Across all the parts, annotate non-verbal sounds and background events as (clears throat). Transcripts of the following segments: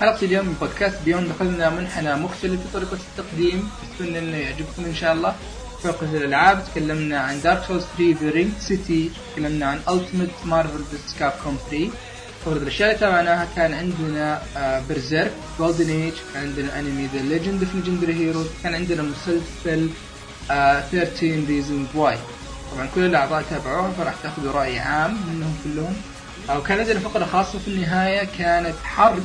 حلقة اليوم من بودكاست بيوند دخلنا منحنى مختلف في طريقة التقديم. أتمنى إنه يعجبكم إن شاء الله. فوق الألعاب تكلمنا عن Dark Souls 3 The Ringed City تكلمنا عن Ultimate Marvel vs. Capcom 3 أفضل الأشياء اللي تابعناها كان عندنا Berserk Golden Age كان عندنا انمي The Legend of Legendary Heroes كان عندنا مسلسل آه 13 Reasons Why طبعا كل الأعضاء تابعوها فراح تأخذوا رأي عام منهم كلهم. أو كان عندنا فقرة خاصة في النهاية كانت حرب.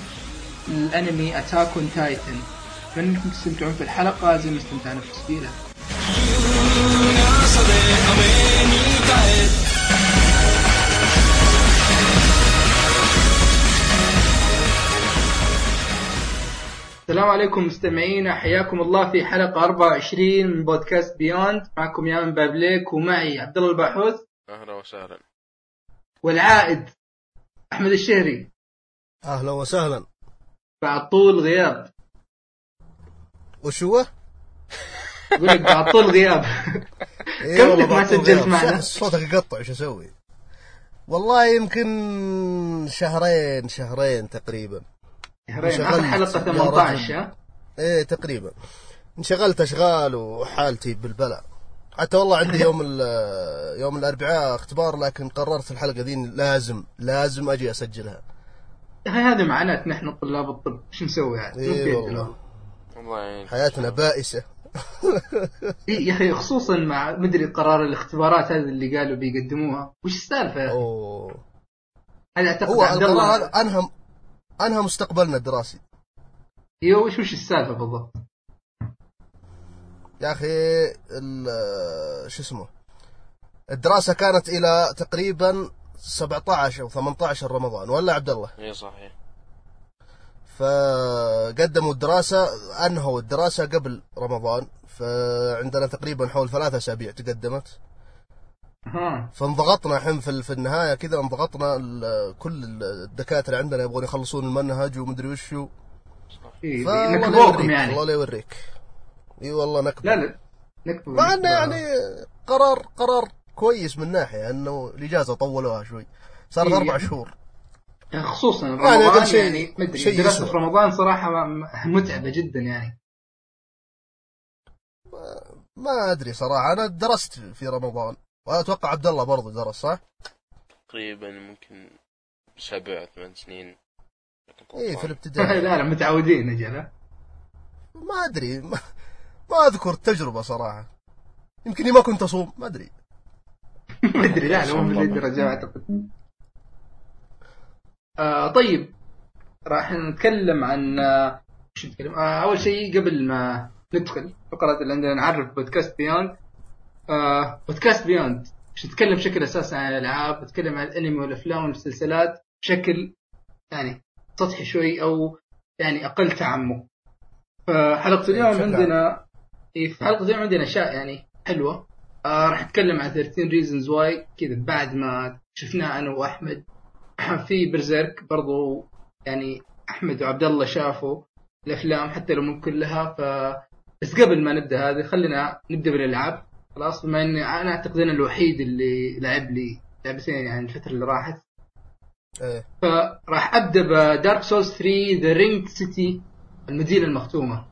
الأنمي Attack on Titan اتمنى انكم تستمتعون في الحلقة زي ما استمتعنا في تسجيلها السلام عليكم مستمعينا حياكم الله في حلقة 24 من بودكاست بيوند معكم يامن بابليك ومعي عبد الله الباحوث. أهلا وسهلا. والعائد أحمد الشهري. أهلا وسهلا. بعد طول غياب وش هو؟ أقول لك بعد طول غياب (laughs) إيه كم لك ما سجلت. معنا؟ صوت- صوتك يقطع وش أسوي؟ والله يمكن شهرين شهرين تقريبا شهرين اخر يا 18 رجل. ها؟ إيه تقريبا انشغلت أشغال وحالتي بالبلاء حتى والله عندي يوم يوم الأربعاء اختبار لكن قررت الحلقة ذي لازم لازم أجي أسجلها هذا معناته نحن طلاب الطب إيش نسوي يعني؟ بيدنا. والله حياتنا بائسة إيه يا أخي خصوصا مع مدري قرار الاختبارات هذه اللي قالوا بيقدموها وش السالفة يا أخي؟ أوه هذا أعتقد هو عبد الله أنهى أنهى مستقبلنا الدراسي أيوه وش وش السالفة بالضبط؟ يا أخي ال- شو اسمه الدراسة كانت إلى تقريبا 17 أو 18 رمضان ولا عبد الله؟ إي صحيح. فقدموا الدراسة أنهوا الدراسة قبل رمضان فعندنا تقريبا حول ثلاثة أسابيع تقدمت. ها. فانضغطنا الحين في في النهاية كذا انضغطنا كل الدكاترة عندنا يبغون يخلصون المنهج ومدري وشو إيه نكبوكم يوريك يعني. الله لا يوريك. إي والله نكبه لا لا نكبة مع إنه نكبة. يعني قرار قرار كويس من ناحية إنه الإجازة طولوها شوي صارت إيه. أربع شهور خصوصا يعني رمضان شيء- يعني مدري شيء الدراسة يسوى. في رمضان صراحة م- متعبة جدا يعني ما أدري صراحة أنا درست في رمضان وأتوقع عبد الله برضه درس صح؟ تقريبا ممكن سبع ثمان سنين إيه في. الابتدائي (laughs) لا لا متعودين أجل؟ ما أدري ما, ما أذكر التجربه صراحة يمكن ما كنت أصوم ما أدري (laughs) ما أدري لا لا مو بالدرجة أعتقد. آه طيب راح نتكلم عن آه، وش نتكلم؟ آه أول شيء قبل ما ندخل فقرة اللي عندنا نعرف بودكاست بيوند. آه بودكاست بيوند نتكلم بشكل أساسي عن الألعاب نتكلم عن الأنمي والأفلام والمسلسلات بشكل يعني سطحي شوي أو يعني أقل تعمق. فحلقة اليوم بشكل عندنا إيه في حلقة اليوم عندنا أشياء يعني حلوة. آه راح نتكلم عن 13 reasons why. كذا بعد ما شفناه أنا وأحمد. (clears throat) في برزيرك برضو يعني أحمد وعبد الله شافوا الأفلام حتى لو مو كلها ف بس قبل ما نبدأ هذه خلينا نبدأ بالألعاب. خلاص بما إني أنا أعتقد أنا الوحيد اللي لعب لي لعبتين يعني الفترة اللي راحت. إيه. فراح أبدأ ب Dark Souls 3 The Ringed City المدينة المختومة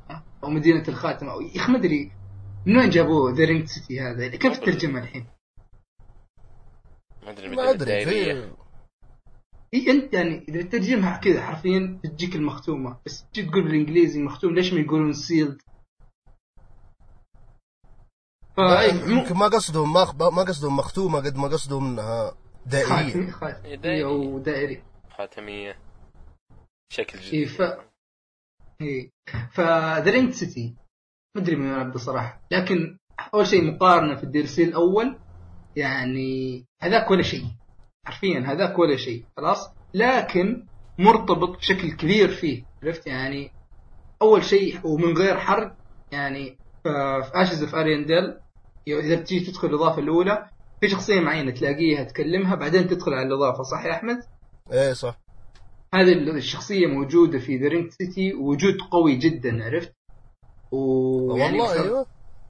أو مدينة الخاتم أو يا أخي ما أدري. من وين جابوه The Ringed City هذا؟ كيف الترجمه الحين؟ ما أدري ما أدري إي أنت يعني إذا تترجمها كذا حرفيا بتجيك المختومة. بس تجي تقول بالإنجليزي مختوم ليش ما يقولون sealed؟ يمكن ما قصدهم ما ما قصدهم مختومة قد ما قصدهم انها دائرية. خاتمي خاتمي دائري. أو دائري. خاتمية. شكل إيه جديد ف إي. ف The Ringed City ما أدري من وين أبدأ صراحة. لكن أول شيء مقارنة في ال DLC الأول يعني هذاك ولا شيء. حرفيا هذاك ولا شيء. خلاص؟ لكن مرتبط بشكل كبير فيه. عرفت؟ يعني أول شيء ومن غير حرق يعني في Ashes of Ariandel إذا بتجي تدخل الإضافة الأولى في شخصية معينة تلاقيها تكلمها بعدين تدخل على الإضافة. صح يا أحمد؟ إيه صح. هذه الشخصية موجودة في The Ringed City وجود قوي جدا عرفت؟ ويعني والله أيوه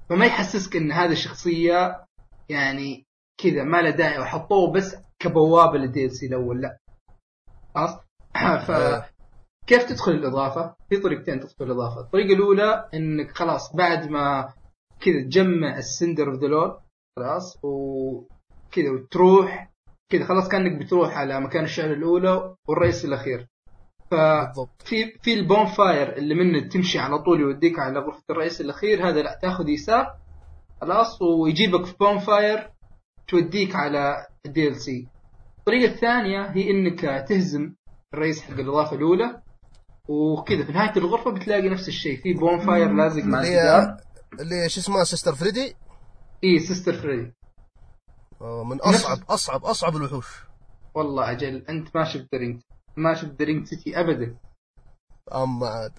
فما يحسسك إن هذه الشخصية يعني كذا ما له داعي وحطوه بس كبوابة لل DLC الأول لا خلاص (clears throat) ف إيه. كيف تدخل الإضافة؟ في طريقتين تدخل الإضافة، الطريقة الأولى إنك خلاص بعد ما كذا تجمع ال Cinders of the Lord خلاص وكذا وتروح كذا خلاص كأنك بتروح على مكان الشعلة الأولى والرئيس الأخير. ففي في ال bonfire اللي منه تمشي على طول يوديك على غرفة الرئيس الأخير هذا لا تأخذ يسار خلاص ويجيبك في bonfire توديك على ال DLC الطريقة الثانية هي إنك تهزم الرئيس حق الاضافه الأولى وكذا. في نهاية الغرفة بتلاقي نفس الشيء في bonfire لازق مع اللي اللي شو اسمها Sister Friede اي Sister Friede من أصعب أصعب أصعب الوحوش. والله أجل أنت ما شفت Ringed. ما شفت Ringed City ابدا. أما عاد.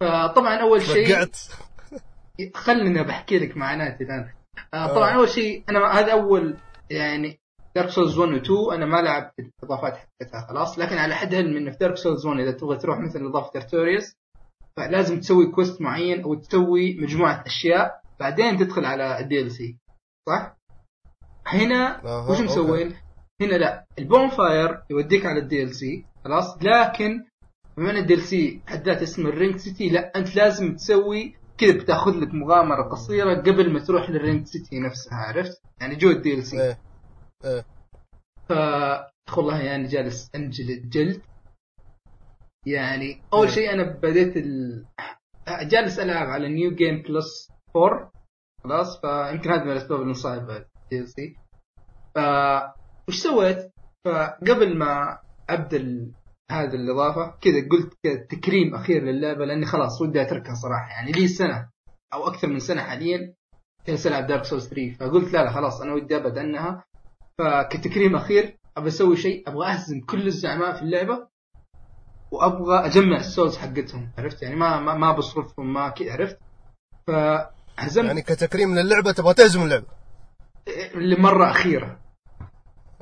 فطبعا أول شيء (laughs) خلينا بحكي لك معاناتي الآن. آه طبعا أول شيء أنا هذا أول يعني Dark Souls 1 و 2 أنا ما لعبت الإضافات حقتها خلاص. لكن على حد علم انه في Dark Souls 1 إذا تبغى تروح مثل اضافه Artorias فلازم تسوي quest معين أو تسوي مجموعة أشياء بعدين تدخل على ال DLC صح؟ هنا وش. مسوين؟ هنا لا. ال bonfire يوديك على ال DLC خلاص؟ لكن بما ان ال DLC حد ذاته اسمه ال Ringed City لا أنت لازم تسوي كذا بتاخذ لك مغامرة قصيرة قبل ما تروح لل Ringed City نفسها عرفت؟ يعني جو ال DLC. إيه إيه. ف والله يعني جالس انجلد جلد يعني أول شيء أنا بديت ال... جالس ألعب على New Game Plus 4 خلاص؟ فيمكن هذا من الاسباب اللي مصايب ال DLC. ف وش سويت؟ فقبل ما ابدا هذه الإضافة كذا قلت كذا تكريم أخير للعبة لأني خلاص ودي أتركها صراحة. يعني لي سنة أو أكثر من سنة حاليا جالس العب Dark Souls 3 فقلت لا لا خلاص أنا ودي أبعد عنها. فكتكريم أخير أبغى أسوي شيء أبغى أهزم كل الزعماء في اللعبة وأبغى أجمع ال souls حقتهم. عرفت؟ يعني ما ما, ما بصرفهم ما كذا عرفت؟ فهزمت يعني كتكريم للعبة تبغى تهزم اللعبة. لمرة أخيرة.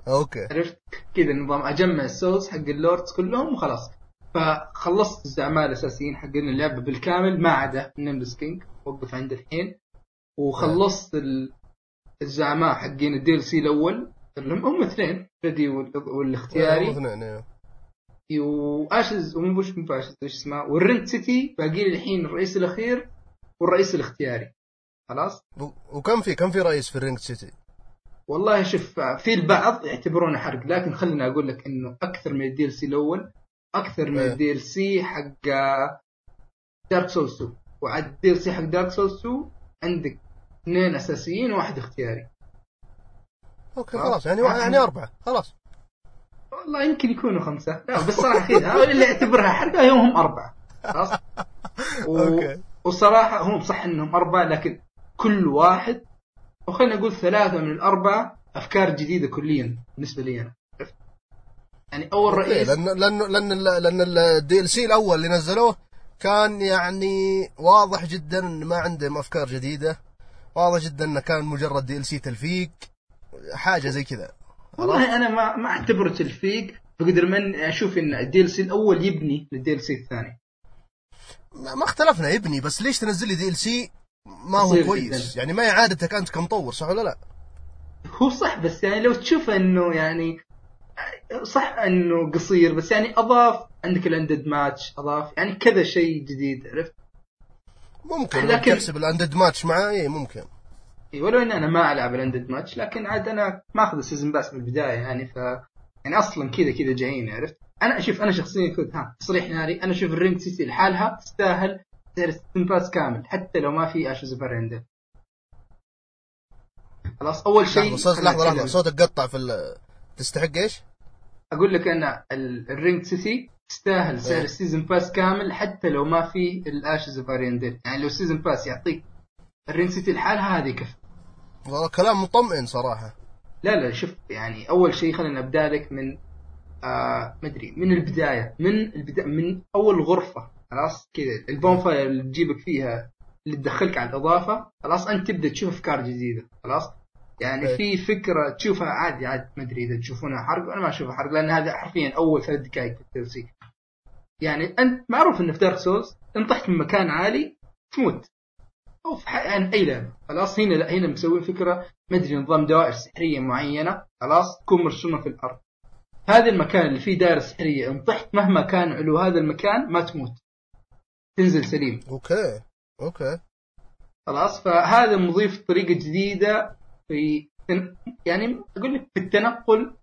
أوكي. عرفت؟ كذا نظام أجمع ال souls حق ال lords كلهم وخلاص. فخلصت الزعماء الأساسيين حقين اللعبه بالكامل ما عدا Nameless King وقف عند الحين. وخلصت ال- الزعماء حقين ال DLC الأول هم هم اثنين فريدا وال- والاختياري. اثنين إيه. و Ashes ومو مش مو Ashes إيش اسمه؟ وال Ringed City باقي لي الحين الرئيس الأخير والرئيس الاختياري. خلاص؟ وكم في كم في رئيس في ال Ringed City؟ والله شوف في البعض يعتبرونه حرق لكن خليني أقول لك إنه أكثر من ال DLC الأول أكثر من إيه. ال DLC حق Dark Souls 2 وعاد ال DLC حق Dark Souls 2 عندك اثنين أساسيين وواحد اختياري. أوكي آه. خلاص يعني يعني أربعة خلاص. والله يمكن يكونوا خمسة. لا (laughs) بس صراحة كذا اللي يعتبرها حرقه يوم هم أربعة. خلاص؟ (laughs) و... okay. والصراحه هم صح إنهم أربعة لكن كل واحد وخلينا نقول ثلاثة من الأربعة أفكار جديدة كليا بالنسبة لي عرفت؟ يعني okay، رئيس لأن لأن ال- لأن ال DLC الأول اللي نزلوه كان يعني واضح جدا ان ما عندهم أفكار جديدة. واضح جدا إنه كان مجرد DLC تلفيق حاجة زي كذا. والله أنا ما ما أعتبره تلفيق. بقدر من أشوف إن ال DLC الأول يبني لل DLC الثاني. ما ما اختلفنا يبني بس ليش تنزل لي DLC ما هو كويس جداً. يعني ما هي عادتك انت كمطور صح ولا لا؟ هو صح بس يعني لو تشوف إنه يعني صح إنه قصير بس يعني أضاف عندك ال Undead Match أضاف يعني كذا شيء جديد عرفت؟ ممكن لكن- تحسب ال Undead Match معاه اي ممكن. إي، ولو إن أنا ما ألعب ال Undead Match لكن عاد أنا ماخذ ال season pass من البداية يعني ف يعني أصلا كذا كذا جايين عرفت؟ أنا شوف أنا شخصيا كنت ها تصريح ناري أنا أشوف ال Ringed City لحالها تستاهل season pass كامل حتى لو ما في Ashes of Ariandel خلاص أول شيء لحظة لحظة. صوتك قطع في ال- تستحق إيش؟ أقول لك أنا ال- ال Ringed City تستاهل سعر إيه. ال season pass كامل حتى لو ما في ال Ashes of Ariandel يعني لو ال season pass يعطيك ال Ringed City لحالها هذه كفى والله كلام مطمئن صراحة لا لا شوف يعني أول شيء خلينا ابدا لك من آه مدري من البداية من البدايه من أول غرفة خلاص كذا. ال bonfire اللي تجيبك فيها اللي تدخلك على الإضافة خلاص أنت تبدأ تشوف أفكار جديدة خلاص؟ يعني إيه. في فكرة تشوفها عادي عادي ما أدري إذا تشوفونها حرق أنا ما أشوفها حرق لأن هذا حرفيا أول ثلاث دقائق في ال DLC يعني أنت معروف انه في Dark Souls ان طحت من مكان عالي تموت. أو في يعني أي لعبة خلاص؟ هنا لا هنا مسوين فكرة ما أدري نظام دوائر سحرية معينة خلاص؟ تكون مرسومة في الأرض. هذا المكان اللي فيه دائرة سحرية ان طحت مهما كان علو هذا المكان ما تموت. تنزل سليم. okay okay. خلاص فهذا مضيف طريقة جديدة في يعني أقول لك في التنقل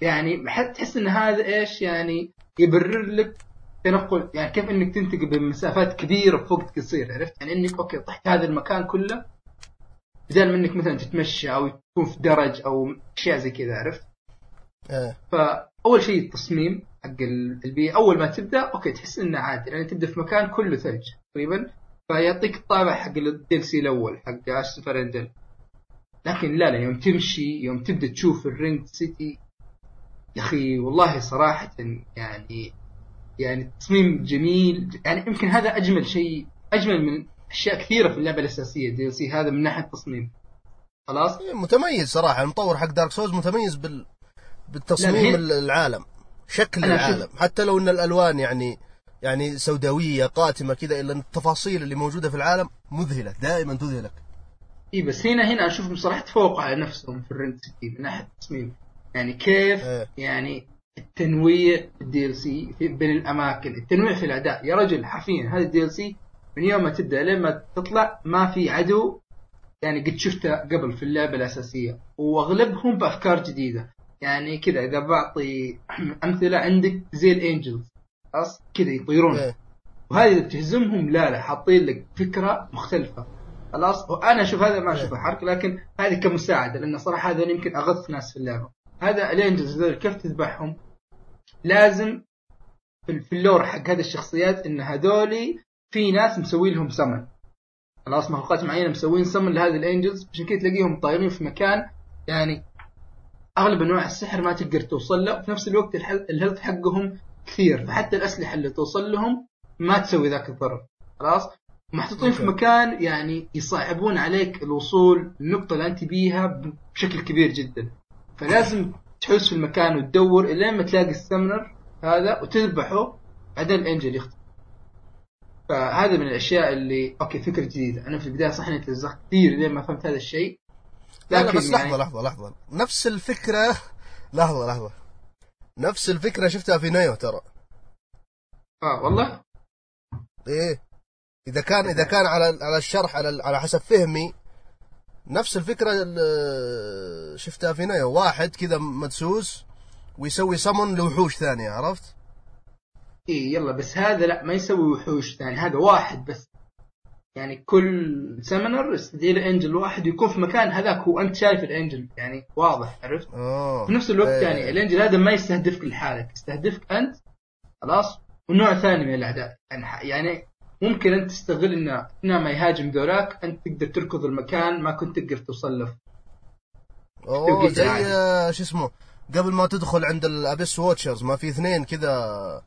يعني حتى تحس إن هذا إيش يعني يبرر لك تنقل يعني كيف إنك تنتقل بمسافات كبيرة في وقت قصير عرفت؟ يعني إنك okay طحت هذا المكان كله بدل من إنك مثلا تتمشى أو تكون في درج أو أشياء زي كذا عرفت؟ إيه. فأول شيء التصميم. حق البيئه أول ما تبدأ okay تحس إنه عادي لأن تبدأ في مكان كله ثلج تقريبا. فيعطيك الطابع حق ال DLC الأول حق Ashes of Ariandel لكن لا لا يوم تمشي يوم تبدأ تشوف ال Ringed City يا أخي والله صراحة يعني يعني تصميم جميل. يعني يمكن هذا أجمل شيء أجمل من أشياء كثيرة في اللعبة الأساسية DLC هذا من ناحية التصميم. خلاص؟ متميز صراحة المطور حق Dark Souls متميز بال بالتصميم العالم. شكل العالم. حتى لو إن الألوان يعني يعني سوداوية قاتمة كذا إلا التفاصيل اللي موجودة في العالم مذهلة دائما تذهلك. إي بس هنا هنا اشوفهم صراحة تفوقوا على نفسهم في ال Ringed City من ناحية التصميم. يعني كيف إيه. يعني التنويع في ال DLC بين الأماكن التنويع في الأداء. يا رجل حرفيا هذا ال DLC من يوم ما تبدأ لين ما تطلع ما في عدو. يعني قد شفته قبل في اللعبة الأساسية. وأغلبهم بأفكار جديدة. يعني كذا إذا بعطي أمثلة عندك زي ال angels خلاص؟ كذا يطيرون. إيه. وهذه إذا بتهزمهم لا لا حاطين لك فكرة مختلفة خلاص؟ وأنا أشوف هذا ما أشوفه حرق لكن هذه كمساعدة لأن صراحة هذول يمكن أغث ناس في اللعبة. هذا ال angels هذول كيف تذبحهم؟ لازم في في ال lore حق هذه الشخصيات إن هذولي في ناس مسوي لهم سمن خلاص؟ مخلوقات معينة مسوين summon لهذه ال angels عشان كذا تلاقيهم طايرين في مكان يعني اغلب انواع السحر ما تقدر توصل له وفي نفس الوقت ال health حقهم كثير. فحتى الأسلحة اللي توصل لهم ما تسوي ذاك الضرر. خلاص؟ محطوطين في. مكان يعني يصعبون عليك الوصول للنقطة اللي أنت بيها بشكل كبير جدا. فلازم تحوس في المكان وتدور إلين ما تلاقي ال summoner هذا وتذبحه بعدين ال angel يختفي فهذا من الأشياء اللي okay فكرة جديدة. أنا في البداية صح إني تلزقت كثير لين ما فهمت هذا الشيء. لكن بس يعني- لحظة لحظة. لحظه نفس الفكرة لحظة لحظة. نفس الفكرة شفتها في نايو ترى. آه والله؟ إيه. إذا كان إذا (laughs) كان على على الشرح على على حسب فهمي نفس الفكرة اللي شفتها في نايو واحد كذا مدسوس ويسوي سمن لوحوش ثانية عرفت؟ اي يلا بس هذا لا ما يسوي وحوش ثاني هذا واحد بس. يعني كل سمنر يستدعي له إنجل واحد ويكون في مكان هذاك هو أنت شايف الإنجل يعني واضح عرفت؟ آه في نفس الوقت إيه. يعني الإنجل هذا ما يستهدفك لحالك يستهدفك أنت خلاص؟ ونوع ثاني من الاعداء يعني يعني ممكن أنت تستغل إنه اثناء ما يهاجم ذولاك أنت تقدر تركض المكان ما كنت تقدر توصل له. أوه زي. آه، شو اسمه قبل ما تدخل عند الابيس واتشرز ما في اثنين كذا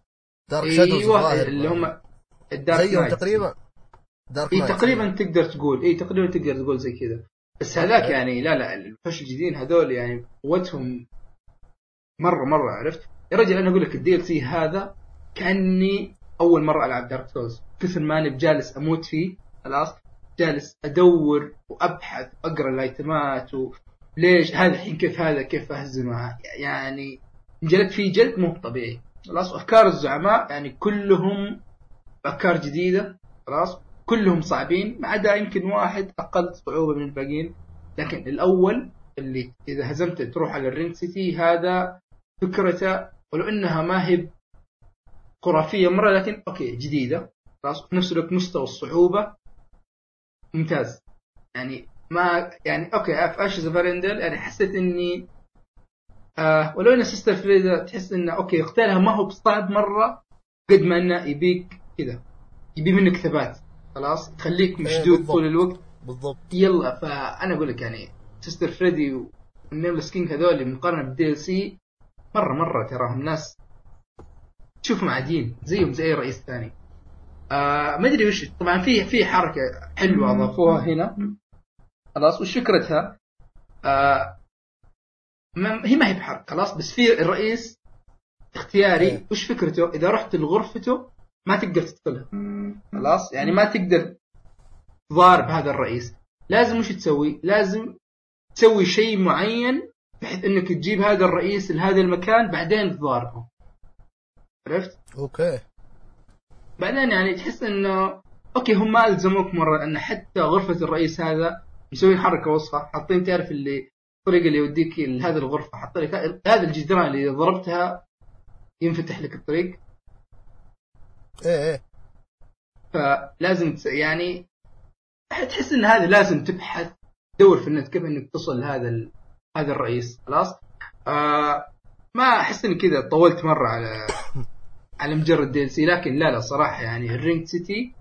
dark shadows أيوه اللي هم ال dark زيهم. تقريبا. dark knight. تقريبا تقدر تقول اي تقريبا تقدر تقول زي كذا. بس هذاك يعني لا لا الوحوش الجديدين هذول يعني قوتهم مرة مرة عرفت؟ يا رجل أنا أقول لك ال DLC هذا كأني أول مرة ألعب دارك سولز كثر ما أنا جالس أموت فيه خلاص؟ جالس أدور وأبحث وأقرأ ال item ات وليش هذا الحين كيف هذا كيف اهزمه يعني جلد فيه جلد مو طبيعي. خلاص؟ أفكار الزعماء يعني كلهم أفكار جديدة خلاص؟ كلهم صعبين ما عدا يمكن واحد أقل صعوبة من الباقيين. لكن الأول اللي إذا هزمته تروح على الرينج سيتي هذا فكرته ولو إنها ما هي خرافية مرة لكن okay جديدة. خلاص نفس الوقت مستوى الصعوبة. ممتاز. يعني ما يعني okay في Ashes of Ariandel يعني حسيت إني آه ولو إن Sister Friede تحس انه okay قتالها ما هو بصعب مرة قد ما إنه يبيك كذا يبي منك ثبات. خلاص يخليك مشدود بالضبط. طول الوقت بالضبط يلا فأنا أقول لك يعني Sister Friede وال Nameless King هذول مقارنه بال DLC مرة مرة تراهم ناس تشوفهم عاديين زيهم زي اي رئيس ثاني آه ما أدري وش طبعا في في حركة حلوة أضافوها هنا خلاص وش فكرتها؟ آه ما هي ما هي بحرق خلاص بس في الرئيس اختياري إيه. وش فكرته؟ إذا رحت لغرفته ما تقدر تدخلها خلاص؟ يعني ما تقدر تضارب هذا الرئيس. لازم وش تسوي؟ لازم تسوي شيء معين بحيث إنك تجيب هذا الرئيس لهذا المكان بعدين تضاربه. عرفت؟ okay. بعدين يعني تحس إنه okay هم ما ألزموك مرة إن حتى غرفة الرئيس هذا مسوين حركة وسخه حاطين تعرف اللي الطريقة اللي يوديك لهذه الغرفة حط لك هذا الجدران اللي ضربتها ينفتح لك الطريق. إيه إيه فلازم يعني تحس إن هذا لازم تبحث تدور في النت كيف إنك تصل لهذا ال... هذا الرئيس خلاص آه ما أحس إني كذا طولت مرة على (coughs) على مجرد DLC لكن لا لا صراحة يعني ال Ringed City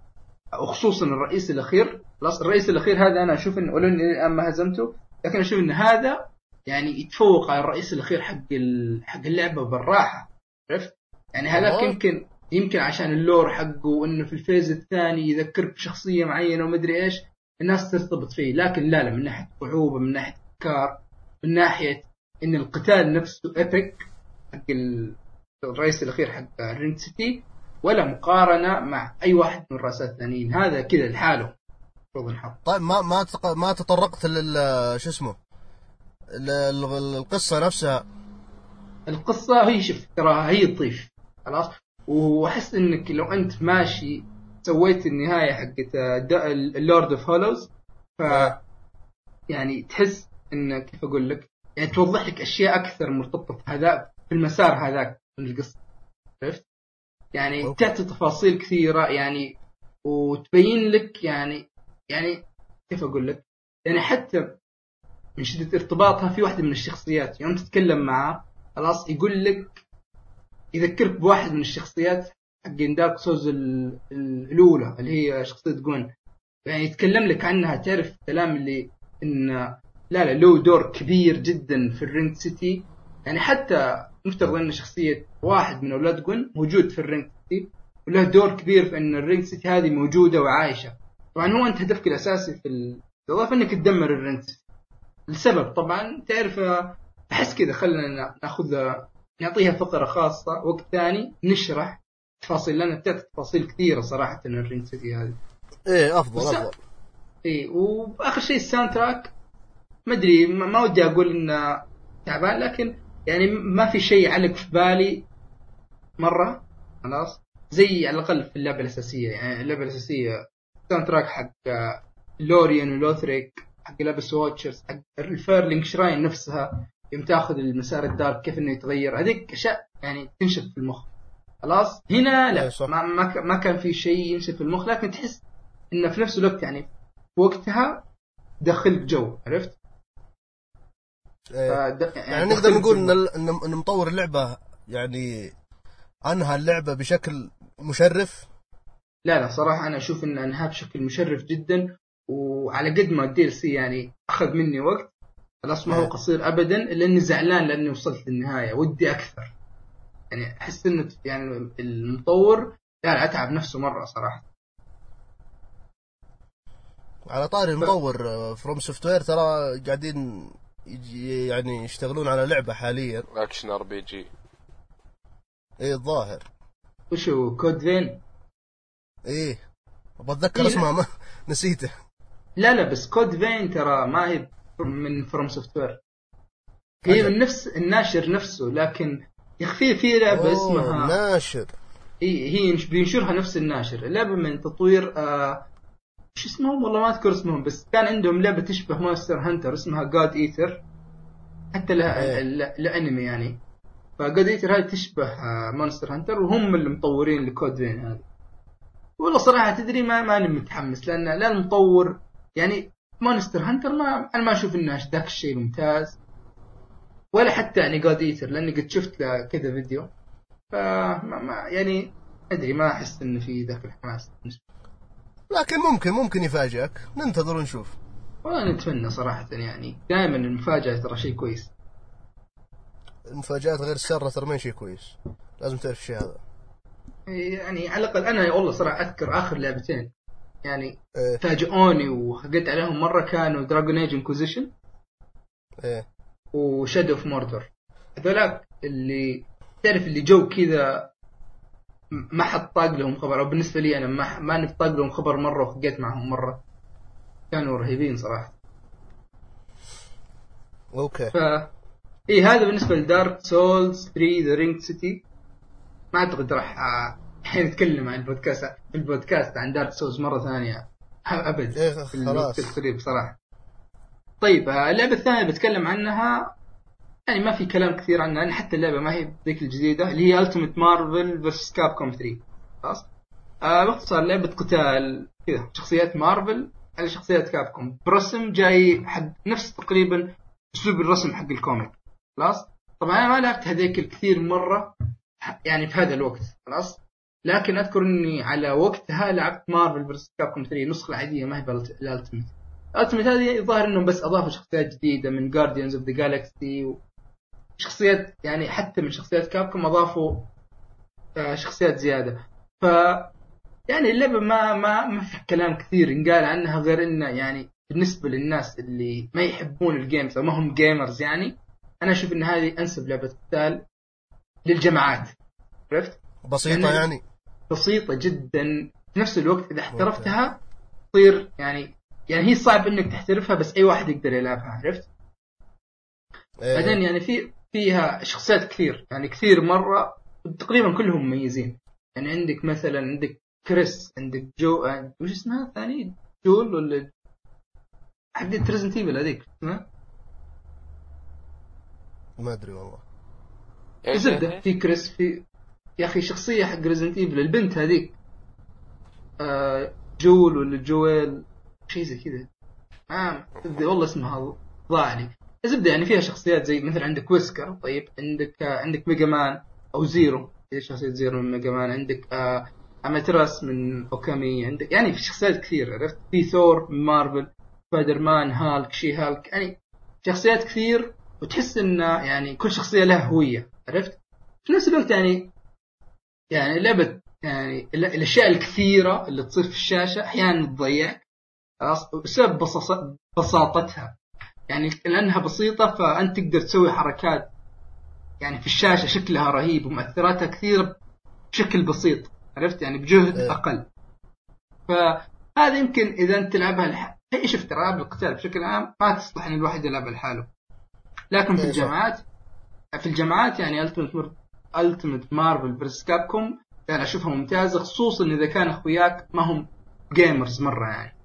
وخصوصا الرئيس الأخير خلاص الرئيس الأخير هذا أنا أشوف انه ولو اني الان ما هزمته لكن أشوف إن هذا يعني يتفوق على الرئيس الأخير حق ال... حق اللعبة بالراحة عرفت؟ يعني هذاك. يمكن يمكن عشان ال lore حقه وإنه في ال phase الثاني يذكرك بشخصية معينة ومدري إيش الناس ترتبط فيه. لكن لا لا من ناحية صعوبه من ناحية افكار من ناحية إن القتال نفسه epic حق ال- الرئيس الأخير حق Ringed City ولا مقارنة مع أي واحد من الرؤساء الثانيين. هذا كذا لحاله. المفروض ينحط طيب ما ما ما تطرقت لل شو اسمه؟ ال- ال- القصة نفسها. القصة هي شوف تراها هي تضيف خلاص؟ وأحس إنك لو أنت ماشي سويت النهاية حقت ال Lord of Hollows ف يعني تحس انه كيف أقول لك يعني توضح لك أشياء أكثر مرتبطة في هذا في المسار هذاك من القصة عرفت؟ يعني okay. تعطي تفاصيل كثيرة يعني وتبين لك يعني يعني كيف أقول لك؟ يعني حتى من شدة ارتباطها في واحدة من الشخصيات يوم تتكلم معاه خلاص يقول لك يذكرك بواحد من الشخصيات حقين Dark Souls ال- ال- الأولى اللي هي شخصية Gwyn يعني يتكلم لك عنها تعرف الكلام اللي ان لا لا له دور كبير جدا في ال Ringed City. يعني حتى نفترض إن شخصية واحد من أولاد Gwyn موجود في ال Ringed City وله دور كبير في إن ال Ringed City هذه موجودة وعايشة. طبعا هو أنت هدفك الأساسي في الاضافه إنك تدمر ال Ringed City. السبب طبعا تعرف أحس كذا خلينا ناخذ نعطيها فقرة خاصة وقت ثاني نشرح تفاصيل لأن بتعطي تفاصيل كثيرة صراحة ال Ringed City هذه. إيه أفضل أفضل. اي وآخر شيء ال soundtrack ما أدري ما ودي أقول إنه تعبان لكن يعني ما في شيء علق في بالي مرة خلاص. زي على الأقل في اللعبة الأساسية يعني اللعبة الأساسية ال soundtrack حق آه، Lorian و Lothric حق ل Abyss Watchers حق ال Firelink Shrine نفسها. يوم تاخذ المسار ال dark كيف إنه يتغير هذيك أشياء يعني تنشف في المخ خلاص هنا لا صح. ما ما, كان في شيء ينشف في المخ لكن تحس إنه في نفس الوقت يعني في وقتها دخلك جو عرفت؟ إيه. فد- يعني نقدر نقول. إن إن مطور اللعبة يعني أنهى اللعبة بشكل مشرف لا لا صراحة أنا أشوف إن أنهاه بشكل مشرف جدا وعلى قد ما ال DLC يعني أخذ مني وقت خلاص ما هو إيه. قصير أبدا إلا إني زعلان لأني وصلت للنهاية ودي أكثر. يعني أحس إنه يعني المطور لا لا أتعب نفسه مرة صراحة. على طاري المطور From Software ترى قاعدين يعني يشتغلون على لعبة حاليا. action RPG إيه الظاهر. وشو Code Vein؟ إيه. أبغى اتذكر إيه، اسمها ما نسيته. لا لا بس Code Vein ترى ما هي من From Software هي. من نفس الناشر نفسه لكن يا أخي في أوه، اسمها ناشر. هي هي ينش- بينشرها نفس الناشر. اللعبة من تطوير آه شو اسمهم؟ والله ما أذكر اسمهم بس كان عندهم لعبة تشبه Monster Hunter اسمها God Eater حتى لها إيه. ال- الأنمي يعني. ف God Eater هذه تشبه آه Monster Hunter وهم اللي مطورين ل Code Vein هذه والله صراحة تدري ما ماني متحمس لأن لا المطور يعني Monster Hunter ما أنا ما أشوف إنه ذاك الشيء ممتاز ولا حتى يعني God Eater لأني قد شفت له كذا فيديو. فما ما يعني أدري ما أحس انه في ذاك الحماس. لكن ممكن ممكن يفاجئك. ننتظر ونشوف. والله نتمنى صراحة يعني. دائما المفاجأة ترى شيء كويس. المفاجآت غير السارة ترى ما شيء كويس. لازم تعرف الشيء هذا. يعني على الأقل أنا والله صراحة أذكر آخر لعبتين. يعني فاجئوني وخقيت عليهم مرة كانوا Dragon Age Inquisition إيه. و Shadow of Mordor هذولاك اللي تعرف اللي جو كذا ما حد طاق لهم خبر أو بالنسبة لي أنا ما ما طاق لهم خبر مرة وخقيت معهم مرة. كانوا رهيبين صراحة. okay. ف اي هذا بالنسبة ل Dark Souls 3 The Ringed City ما أعتقد راح الحين نتكلم عن البودكاست في البودكاست عن Dark Souls مرة ثانية. أبد إيه، في خلاص. الوقت القريب صراحة طيب آه، اللعبة الثانية بتكلم عنها يعني ما في كلام كثير عنها لأن حتى اللعبة ما هي ذيك الجديدة اللي هي Ultimate Marvel vs. Capcom 3 خلاص؟ آه باختصار لعبة قتال كذا شخصيات مارفل على شخصيات Capcom برسم جاي حق نفس تقريبا أسلوب الرسم حق ال comic. خلاص؟ طبعا أنا ما لعبت هذيك الكثير مرة يعني في هذا الوقت. خلاص؟ لكن أذكر إني على وقتها لعبت Marvel vs. Capcom 3 النسخه العاديه ما هي بال Ultimate ال Ultimate هذه الظاهر إنهم بس أضافوا شخصيات جديدة من Guardians of the Galaxy وشخصيات يعني حتى من شخصيات Capcom أضافوا آه، شخصيات زيادة. ف يعني اللعبة ما ما ما في كلام كثير ينقال عنها غير إنه يعني بالنسبة للناس اللي ما يحبون ال games أو ما هم gamers يعني أنا أشوف إن هذه أنسب لعبة قتال للجمعات. عرفت؟ بسيطة يعني- يعني. بسيطة جدا. في نفس الوقت إذا احترفتها تصير يعني يعني هي صعب إنك تحترفها بس أي واحد يقدر يلعبها عرفت؟ إيه. بعدين يعني في فيها شخصيات كثير. يعني كثير مرة تقريبا كلهم مميزين. يعني عندك مثلا عندك كريس عندك جو وش اسمها الثاني Jill ولا؟ حق Resident Evil هذيك اسمها؟ ما أدري والله. إيش زبدة إيش؟ في كريس في يا أخي شخصية حق Resident Evil البنت هذيك. آه Jill ولا جويل؟ شيء زي كذا. آه والله اسمها ضاع لي. زبده يعني فيها شخصيات زي مثلا عندك Wesker طيب. عندك آه عندك Mega Man أو Zero زي شخصية Zero من Mega Man عندك آه Amaterasu من Okami عندك يعني في شخصيات كثير عرفت؟ في ثور من Marvel Spider-Man Hulk She-Hulk يعني شخصيات كثير وتحس ان يعني كل شخصية لها هوية عرفت؟ في نفس الوقت يعني يعني لعبه يعني ال- الأشياء الكثيرة اللي تصير في الشاشة أحيانا تضيعك خلاص بسبب بساط- بساطتها يعني لأنها بسيطة فأنت تقدر تسوي حركات يعني في الشاشة شكلها رهيب ومؤثراتها كثيرة بشكل بسيط عرفت يعني بجهد إيه. أقل فهذا يمكن إذا أنت تلعبها لح... هي شفت ألعاب القتال بشكل عام ما تصلح إن الواحد يلعبها لحاله لكن في إيه،. الجمعات في الجمعات يعني Ultimate Ultimate Marvel vs. Capcom يعني أشوفها ممتازة خصوصا إذا كان أخوياك ما هم gamers مرة يعني.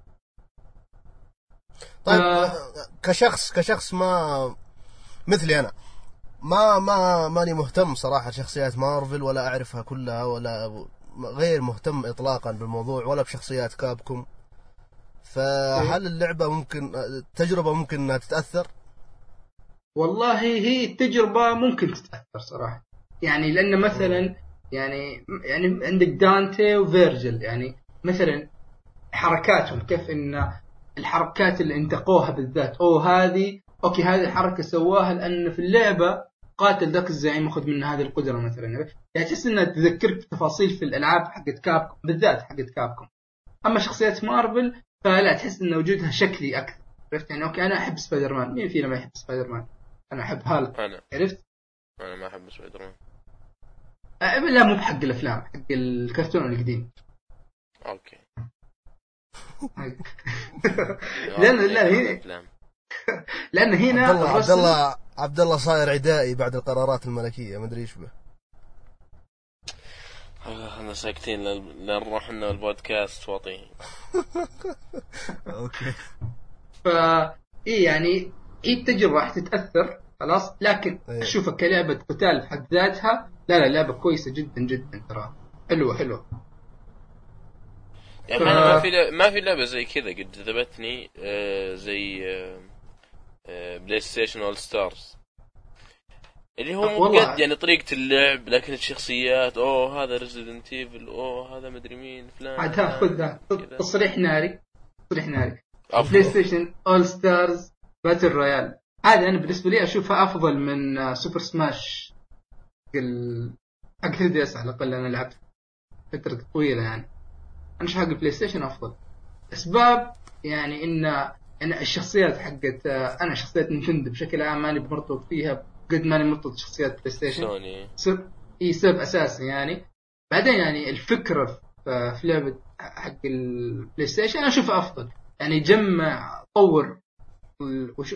طيب آه. كشخص كشخص ما مثلي أنا ما ما ماني مهتم صراحة شخصيات مارفل ولا أعرفها كلها ولا غير مهتم اطلاقا بالموضوع ولا بشخصيات Capcom. فهل اللعبة ممكن التجربه ممكن إنها تتأثر؟ والله هي التجربة ممكن تتأثر صراحة. يعني لأن مثلا يعني يعني عندك دانتي وفيرجل يعني مثلا حركاتهم كيف إن الحركات اللي انتقوها بالذات أو هذه أوكي هذه الحركة سواها لأن في اللعبة قاتل ذاك الزعيم اخذ منه هذه القدرة مثلا. يعني تحس إنها تذكرك بتفاصيل في الألعاب حقت كابكم بالذات حقت كابكم أما شخصيات مارفل فلا تحس إن وجودها شكلي أكثر. عرفت؟ يعني okay أنا أحب سبايدر مان مين فينا ما يحب سبايدر مان؟ أنا أحب هالك. عرفت؟ أنا ما أحب سبايدر مان. لا مو بحق الأفلام حق الكرتون القديم. okay. (laughs) لأن لا هي الأفلام. لأن هنا عبد الله عبد الله عبد الله صاير عدائي بعد القرارات الملكية ما أدري إيش به. إحنا ساكتين لل- لين نروح لنا البودكاست وطي. (laughs) okay. ف إيه يعني هي التجربة راح تتأثر. خلاص؟ لكن إيه. اشوفها كلعبه قتال في حد ذاتها. لا لا لعبة كويسة جدا جدا ترى. حلوة حلوة. يعني ف- أنا ما في لعبة ما في لعبة زي كذا قد جذبتني آه، زي آه، PlayStation All-Stars اللي هو مو والله. قد يعني طريقة اللعب لكن الشخصيات أوه هذا Resident Evil أوه هذا مدري مين فلان عاد خذ. تصريح ناري. تصريح ناري. بلاي ستيشن All-Stars Battle Royale هذا أنا بالنسبة لي أشوفها أفضل من آه، Super Smash حق ال- حق 3DS على الأقل أنا لعبت فترة طويلة يعني. أنا حق البلاي ستيشن أفضل. أسباب يعني إن إن الشخصيات حقت آه، أنا شخصيات نينتندو بشكل عام ماني مرتبط فيها قد ماني مرتبط شخصيات بلاي ستيشن سوني. سبب إي سبب أساسي يعني. بعدين يعني الفكرة في لعبة حق البلاي ستيشن أنا أشوفها أفضل. يعني جمع طور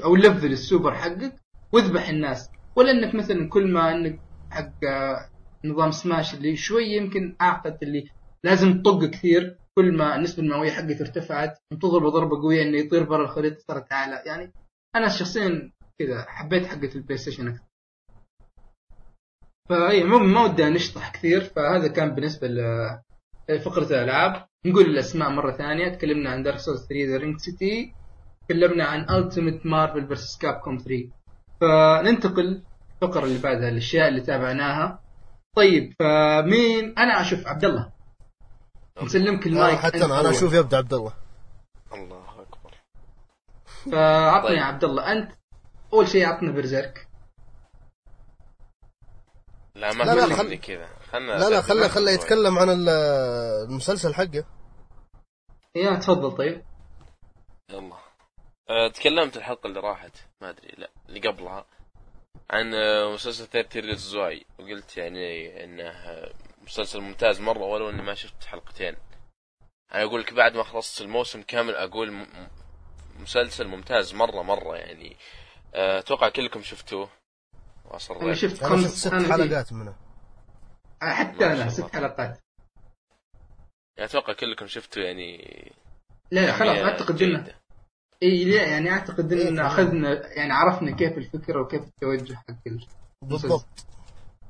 أو level ال super حقك واذبح الناس. ولا إنك مثلا كل ما إنك حق آه، نظام سماش اللي شوي يمكن اعقد اللي لازم تطق كثير كل ما النسبة المئوية حقته ارتفعت تضرب ضربه قوية إنه يطير برا الخريطة صارت اعلى يعني أنا شخصيا كذا حبيت حقة البلاي ستيشن أكثر. فأي مو ما ودي نشطح كثير. فهذا كان بالنسبة لفقره الألعاب. نقول الأسماء مرة ثانية. تكلمنا عن Dark Souls 3 The Ringed City تكلمنا عن Ultimate Marvel vs. Capcom 3 فننتقل الفقره اللي بعدها الاشياء اللي تابعناها. طيب فمين؟ أنا أشوف عبد الله نسلمك آه المايك حتى أنا. أشوف يبدأ عبد الله الله أكبر. فعطني طيب. يا عبد الله أنت أول شيء عطنا برزيرك. لا ما لا، لا، خل- كذا. خلنا لا لا خله خله يتكلم عن ال- المسلسل حقه. يا تفضل. طيب. يلا. تكلمت الحلقة اللي راحت ما أدري لا اللي قبلها عن آه، مسلسل 30 ريز زواي وقلت يعني إنه آه، مسلسل ممتاز مرة ولو إني ما شفت حلقتين. أنا أقول لك بعد ما خلصت الموسم كامل أقول مسلسل ممتاز مرة مرة يعني. آه، أتوقع كلكم شفتوه. واصر أنا شفت خمس شفت ست حلقات منه. حتى أنا ست. حلقات. يعني أتوقع كلكم شفتوا يعني. لا لا خلاص كمية اعتقد انه. اي لا يعني أعتقد إيه، ان تمام. أخذنا يعني عرفنا كيف الفكرة وكيف التوجه حق ال- بالضبط.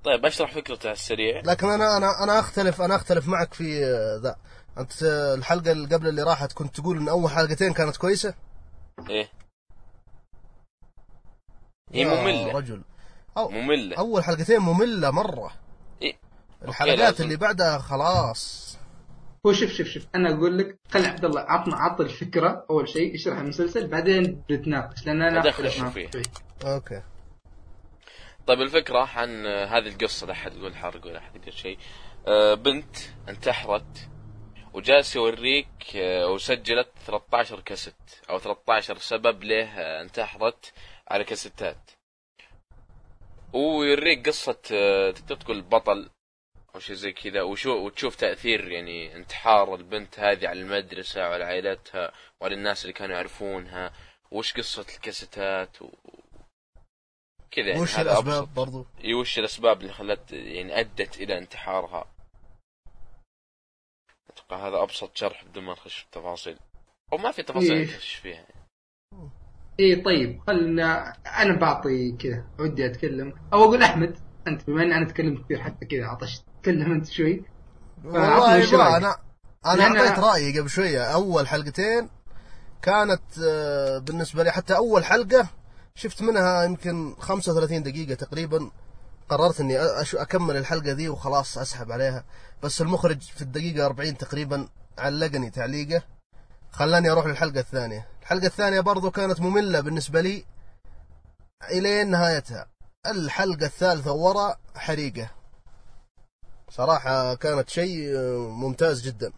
طيب أشرح فكرته على السريع. لكن أنا أنا أنا أختلف أنا أختلف معك في آه، ذا. أنت آه، الحلقة اللي قبل اللي راحت كنت تقول إن أول حلقتين كانت كويسة؟ إيه. هي يا مملة. رجل. أو مملة. أول حلقتين مملة مرة. إيه. الحلقات. اللي بعدها خلاص. هو شوف شوف شوف أنا أقول لك خلي عبد الله عطنا عط الفكرة أول شيء اشرح المسلسل بعدين بنتناقش لأن أنا معك فيه. أوكي. طيب الفكرة عن هذه القصة لا أحد يقول حرق ولا أحد يقول شيء. آه، بنت انتحرت وجالس يوريك آه، وسجلت 13 كاسيت أو 13 سبب ليه انتحرت على كاسيتات. ويوريك قصة آه، تقدر تقول بطل أو شيء زي كذا. وشو وتشوف تأثير يعني انتحار البنت هذه على المدرسة وعلى عائلتها وعلى الناس اللي كانوا يعرفونها. وش قصة الكاسيتات و... كذا يعني وش هذا أبسط. الاسباب برضو؟ إي وش الأسباب اللي خلت يعني أدت إلى انتحارها؟ أتوقع هذا أبسط شرح بدون ما نخش في التفاصيل. أو ما في تفاصيل إيه. نخش فيها. إي طيب خلنا أنا بعطي كذا ودي أتكلم. أو أقول أحمد أنت بما اني أنا أتكلم كثير حتى كذا عطشت. تكلم انت شوي والله ما؟ أنا أنا أعطيت رأيي قبل شوية. أول حلقتين كانت آه، بالنسبة لي حتى أول حلقة شفت منها يمكن 35 دقيقة تقريبا. قررت إني أكمل الحلقة ذي وخلاص أسحب عليها. بس المخرج في الدقيقة 40 تقريبا علقني تعليقه. خلاني أروح للحلقة الثانية. الحلقة الثانية برضو كانت مملة بالنسبة لي الين نهايتها. الحلقة الثالثة ورا حريقة. صراحة كانت شيء ممتاز جدا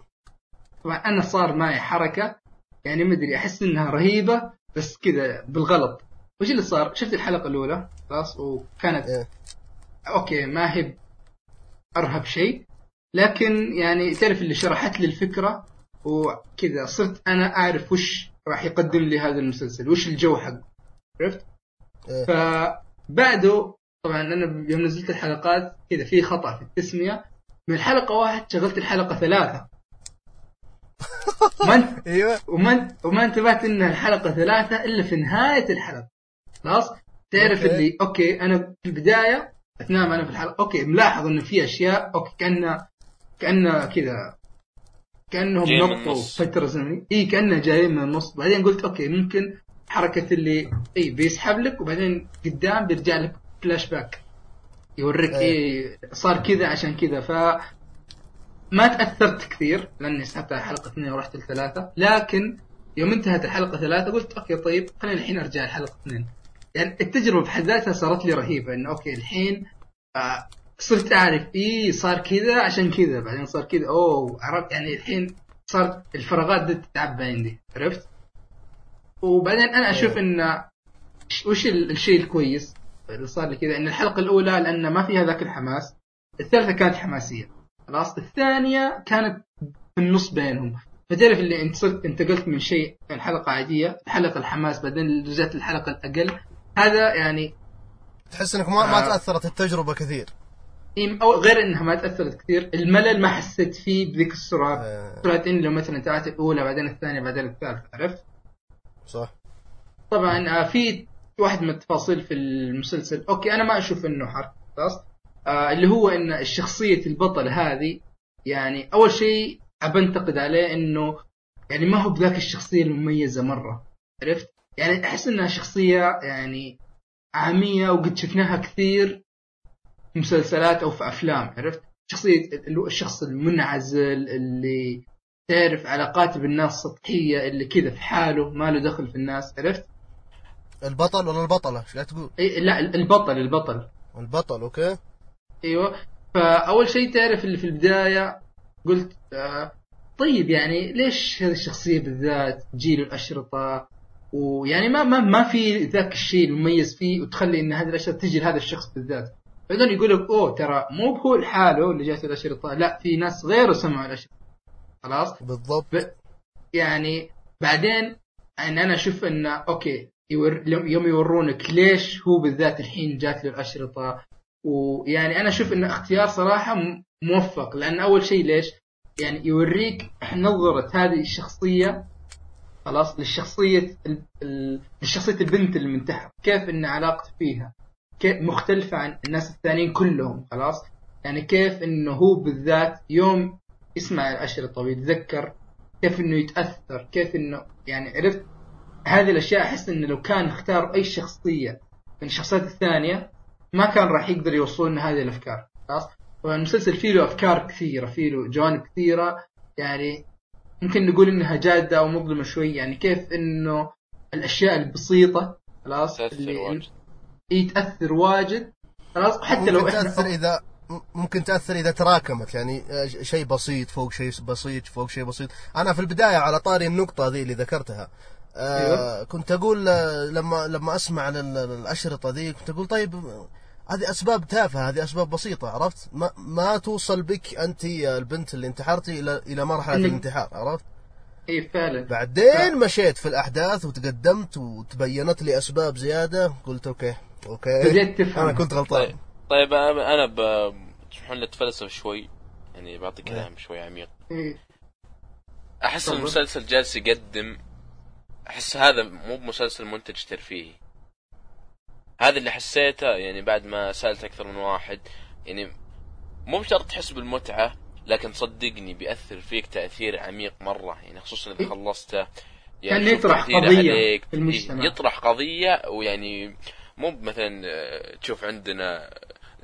طبعا أنا صار معي حركة يعني ما أدري أحس إنها رهيبة بس كذا بالغلط وش اللي صار؟ شفت الحلقة الأولى خلاص وكانت إيه. أوكي ما هي أرهب شيء لكن يعني تعرف اللي شرحت لي الفكرة وكذا صرت أنا أعرف وش راح يقدم لي هذا المسلسل وش الجو حقه عرفت؟ إيه. فبعده طبعا أنا يوم نزلت الحلقات كذا في خطأ في التسمية. من الحلقة واحد شغلت الحلقة ثلاثة. (laughs) ما انت أيوه. وما وما انتبهت إن الحلقة ثلاثة إلا في نهاية الحلقة. خلاص؟ تعرف okay. اللي okay أنا في البداية أثناء ما أنا في الحلقة okay ملاحظ إنه في أشياء okay كانه كأنه كذا كأنهم نطوا النص. فترة زمنية. إي كأنه جايين من النص. بعدين قلت okay ممكن حركة اللي إي بيسحب لك وبعدين قدام بيرجع لك فلاش باك يوريك إيه. إيه صار كذا عشان كذا. ف ما تأثرت كثير لأني سحبت على حلقة اثنين ورحت لثلاثة. لكن يوم انتهت الحلقة ثلاثة قلت okay طيب خليني الحين أرجع لحلقة اثنين. يعني التجربة بحد ذاتها صارت لي رهيبة إنه okay الحين آه صرت أعرف إيه صار كذا عشان كذا. بعدين صار كذا أوه عرفت يعني الحين صار الفراغات دي تتعبى عندي عرفت؟ وبعدين أنا أشوف إن ش- وش ال- الشيء الكويس؟ اللي صار لي كذا إن الحلقة الأولى لأن ما فيها ذاك الحماس الثالثة كانت حماسية. خلاص الثانية كانت في النص بينهم فتعرف اللي انت صرت انتقلت من شيء من حلقه عادية حلقة الحماس بعدين رجعت الحلقة الأقل. هذا يعني تحس إنك ما, ما آه. تأثرت التجربة كثير. أو غير إنها ما تأثرت كثير. الملل ما حسيت فيه بذيك السرعة. آه، سرعة ان لو مثلا تابعت الأولى بعدين الثانية بعدين الثالثة عرفت؟ صح. طبعا آه، في واحد من التفاصيل في المسلسل أوكي أنا ما أشوف إنه حرق خلاص آه اللي هو إن الشخصية البطل هذه يعني أول شيء ابنتقد عليه إنه يعني ما هو بذاك الشخصية المميزة مرة عرفت؟ يعني أحس إنها شخصية يعني عامية وقد شفناها كثير في مسلسلات أو في أفلام عرفت؟ شخصية الشخص المنعزل اللي تعرف علاقاته بالناس سطحيه اللي كذا في حاله ما له دخل في الناس عرفت؟ البطل ولا البطلة؟ إيش قاعد تقول؟ إيه لا البطل البطل. البطل أوكي. أيوه. فأول شيء تعرف اللي في البداية قلت آه طيب يعني ليش هذه الشخصية بالذات تجيله الأشرطة؟ ويعني ما ما ما في ذاك الشيء المميز فيه وتخلي إن هذه الأشرطة تجي لهذا الشخص بالذات. بعدين يقول لك أوه ترى مو هو لحاله اللي جاته الأشرطة لا في ناس غيره سمعوا الأشرطة. خلاص؟ بالضبط. ب- يعني بعدين إن أنا أشوف انه okay يور يوم يورونك ليش هو بالذات الحين جات له الأشرطة ويعني أنا أشوف انه اختيار صراحة موفق لأن أول شيء ليش؟ يعني يوريك نظرة هذه الشخصية خلاص للشخصية. للشخصيه البنت اللي من تحت كيف إن علاقته فيها مختلفة عن الناس الثانيين كلهم خلاص يعني كيف إنه هو بالذات يوم يسمع الأشرطة ويتذكر كيف إنه يتأثر كيف إنه يعني عرفت هذه الأشياء أحس انه لو كان اختار أي شخصية من الشخصيات الثانية ما كان راح يقدر يوصل لنا هذه الأفكار خلاص؟ والمسلسل فيه له أفكار كثيرة فيه له جوانب كثيرة يعني ممكن نقول إنها جادة أو مظلمة شوي يعني كيف إنه الأشياء البسيطة خلاص؟ تأثر واجد. تأثر واجد خلاص؟ وحتى لو ممكن إحنا تأثر إذا ممكن تأثر إذا تراكمت يعني شيء بسيط فوق شيء بسيط فوق شيء بسيط. أنا في البداية على طاري النقطة ذي اللي ذكرتها. آه أيوه. كنت أقول آه، لما لما أسمع الاشرطه ذي كنت أقول طيب هذه أسباب تافهة هذه أسباب بسيطة عرفت ما ما توصل بك أنت يا البنت اللي انتحرتي إلى إلى مرحلة الانتحار عرفت إي فعلا بعدين مشيت في الأحداث وتقدمت وتبينت لي أسباب زيادة قلت okay okay بديت تفهم. أنا كنت غلطان طيب طيب أنا أنا ب تسمحون لي اتفلسف شوي يعني بعطي كلام شوي عميق إيه. أحس. المسلسل جالس يقدم أحس هذا مو بمسلسل منتج ترفيهي. هذا اللي حسيته يعني بعد ما سألت أكثر من واحد يعني مو بشرط تحس بالمتعة لكن صدقني بيأثر فيك تأثير عميق مرة يعني خصوصا إذا خلصته. كان تشوف يطرح قضية عليك. في المجتمع. يطرح قضية ويعني مو مثلا آه، تشوف عندنا